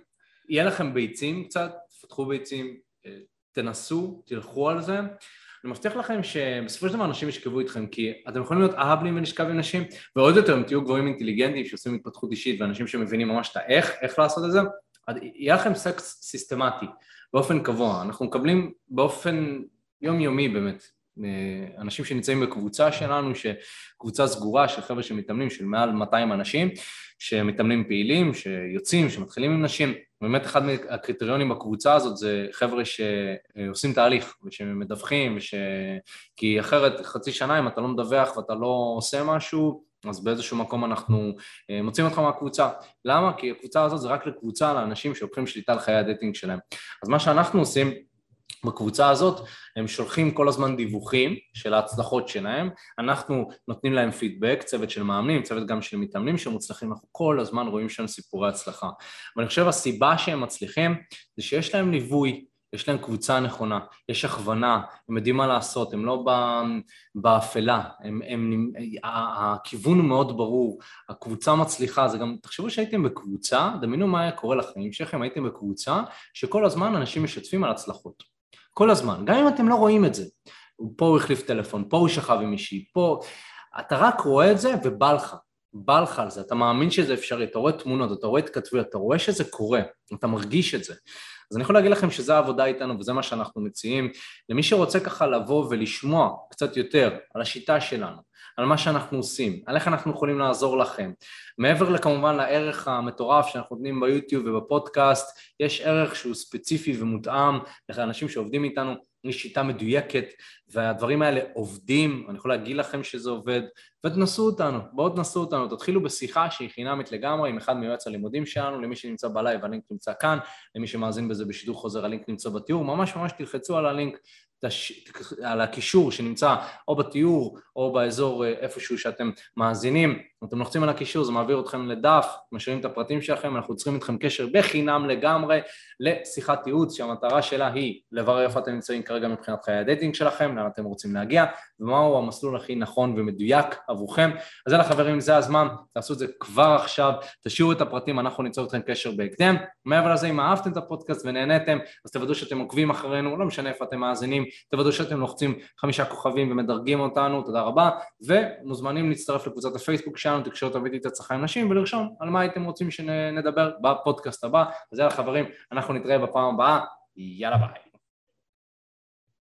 יהיה לכם ביצים קצת, תפתחו ביצים, אה, תנסו, תלכו על זה. אני מבטיח לכם שבסופו של דבר אנשים ישכבו איתכם, כי אתם יכולים להיות אהבלים ולשכב עם נשים, ועוד יותר אם תהיו גברים אינטליגנטים שעושים התפתחות אישית ואנשים שמבינים ממש את האיך, איך לעשות את זה, יהיה לכם סקס סיסטמטי, באופן קבוע. אנחנו מקבלים באופן יומיומי באמת, אה, אנשים שנמצאים בקבוצה שלנו, שקבוצה סגורה של חבר'ה שמתאמנים, של מעל 200 אנשים, שמתאמנים פעילים, שיוצאים, שמתחילים עם נשים. באמת אחד מהקריטריונים בקבוצה הזאת זה חבר'ה שעושים תהליך ושמדווחים, וש... כי אחרת חצי שנה אם אתה לא מדווח ואתה לא עושה משהו, אז באיזשהו מקום אנחנו אה, מוצאים אותך מהקבוצה. למה? כי הקבוצה הזאת זה רק לקבוצה לאנשים שלוקחים שליטה על חיי ה dating שלהם. אז מה שאנחנו עושים בקבוצה הזאת, הם שולחים כל הזמן דיווחים של ההצלחות שלהם, אנחנו נותנים להם פידבק, צוות של מאמנים, צוות גם של מתאמנים שמוצלחים, אנחנו כל הזמן רואים שם סיפורי הצלחה. ואני חושב הסיבה שהם מצליחים זה שיש להם ליווי, יש להם קבוצה נכונה, יש הכוונה, הם יודעים מה לעשות, הם לא באפלה, הם, הם, הכיוון הוא מאוד ברור, הקבוצה מצליחה, זה גם, תחשבו שהייתם בקבוצה, דמיינו מה היה קורה לחיים שלכם, הייתם בקבוצה שכל הזמן אנשים משתפים על הצלחות. כל הזמן, גם אם אתם לא רואים את זה. פה הוא החליף טלפון, פה הוא שכב עם מישהי, פה... אתה רק רואה את זה ובא לך. בא לך על זה, אתה מאמין שזה אפשרי, אתה רואה תמונות, אתה רואה התכתבויות, אתה רואה שזה קורה, אתה מרגיש את זה. אז אני יכול להגיד לכם שזו העבודה איתנו וזה מה שאנחנו מציעים למי שרוצה ככה לבוא ולשמוע קצת יותר על השיטה שלנו, על מה שאנחנו עושים, על איך אנחנו יכולים לעזור לכם. מעבר לכמובן לערך המטורף שאנחנו נותנים ביוטיוב ובפודקאסט, יש ערך שהוא ספציפי ומותאם לאנשים שעובדים איתנו יש שיטה מדויקת והדברים האלה עובדים, אני יכול להגיד לכם שזה עובד ותנסו אותנו, בואו תנסו אותנו, תתחילו בשיחה שהיא חינמית לגמרי עם אחד מיועץ הלימודים שלנו, למי שנמצא בלייב הלינק נמצא כאן, למי שמאזין בזה בשידור חוזר הלינק נמצא בתיאור, ממש ממש תלחצו על הלינק על הקישור שנמצא או בתיאור או באזור אה, איפשהו שאתם מאזינים, אתם לוחצים על הקישור, זה מעביר אתכם לדף, משאירים את הפרטים שלכם, אנחנו יוצרים איתכם קשר בחינם לגמרי לשיחת ייעוץ שהמטרה שלה היא לברר איפה אתם נמצאים כרגע מבחינת חיי ה dating שלכם, לאן אתם רוצים להגיע ומהו המסלול הכי נכון ומדויק עבורכם. אז יאללה חברים, זה הזמן, תעשו את זה כבר עכשיו, תשאירו את הפרטים, אנחנו ניצור אתכם קשר בהקדם. מעבר לזה, אם אהבתם את הפודקאסט ונהניתם, אז תוודאו שאתם עוקבים אחרינו, לא משנה איפה אתם מאזינים, תוודאו שאתם לוחצים חמישה כוכבים ומדרגים אותנו, תודה רבה, ומוזמנים להצטרף לקבוצת הפייסבוק שלנו, תקשורת אמיתית הצלחה עם נשים, ולרשום על מה הייתם רוצים שנדבר בפודקאסט הבא. אז יאללה חברים, אנחנו נתראה בפעם הבאה, יאללה ביי.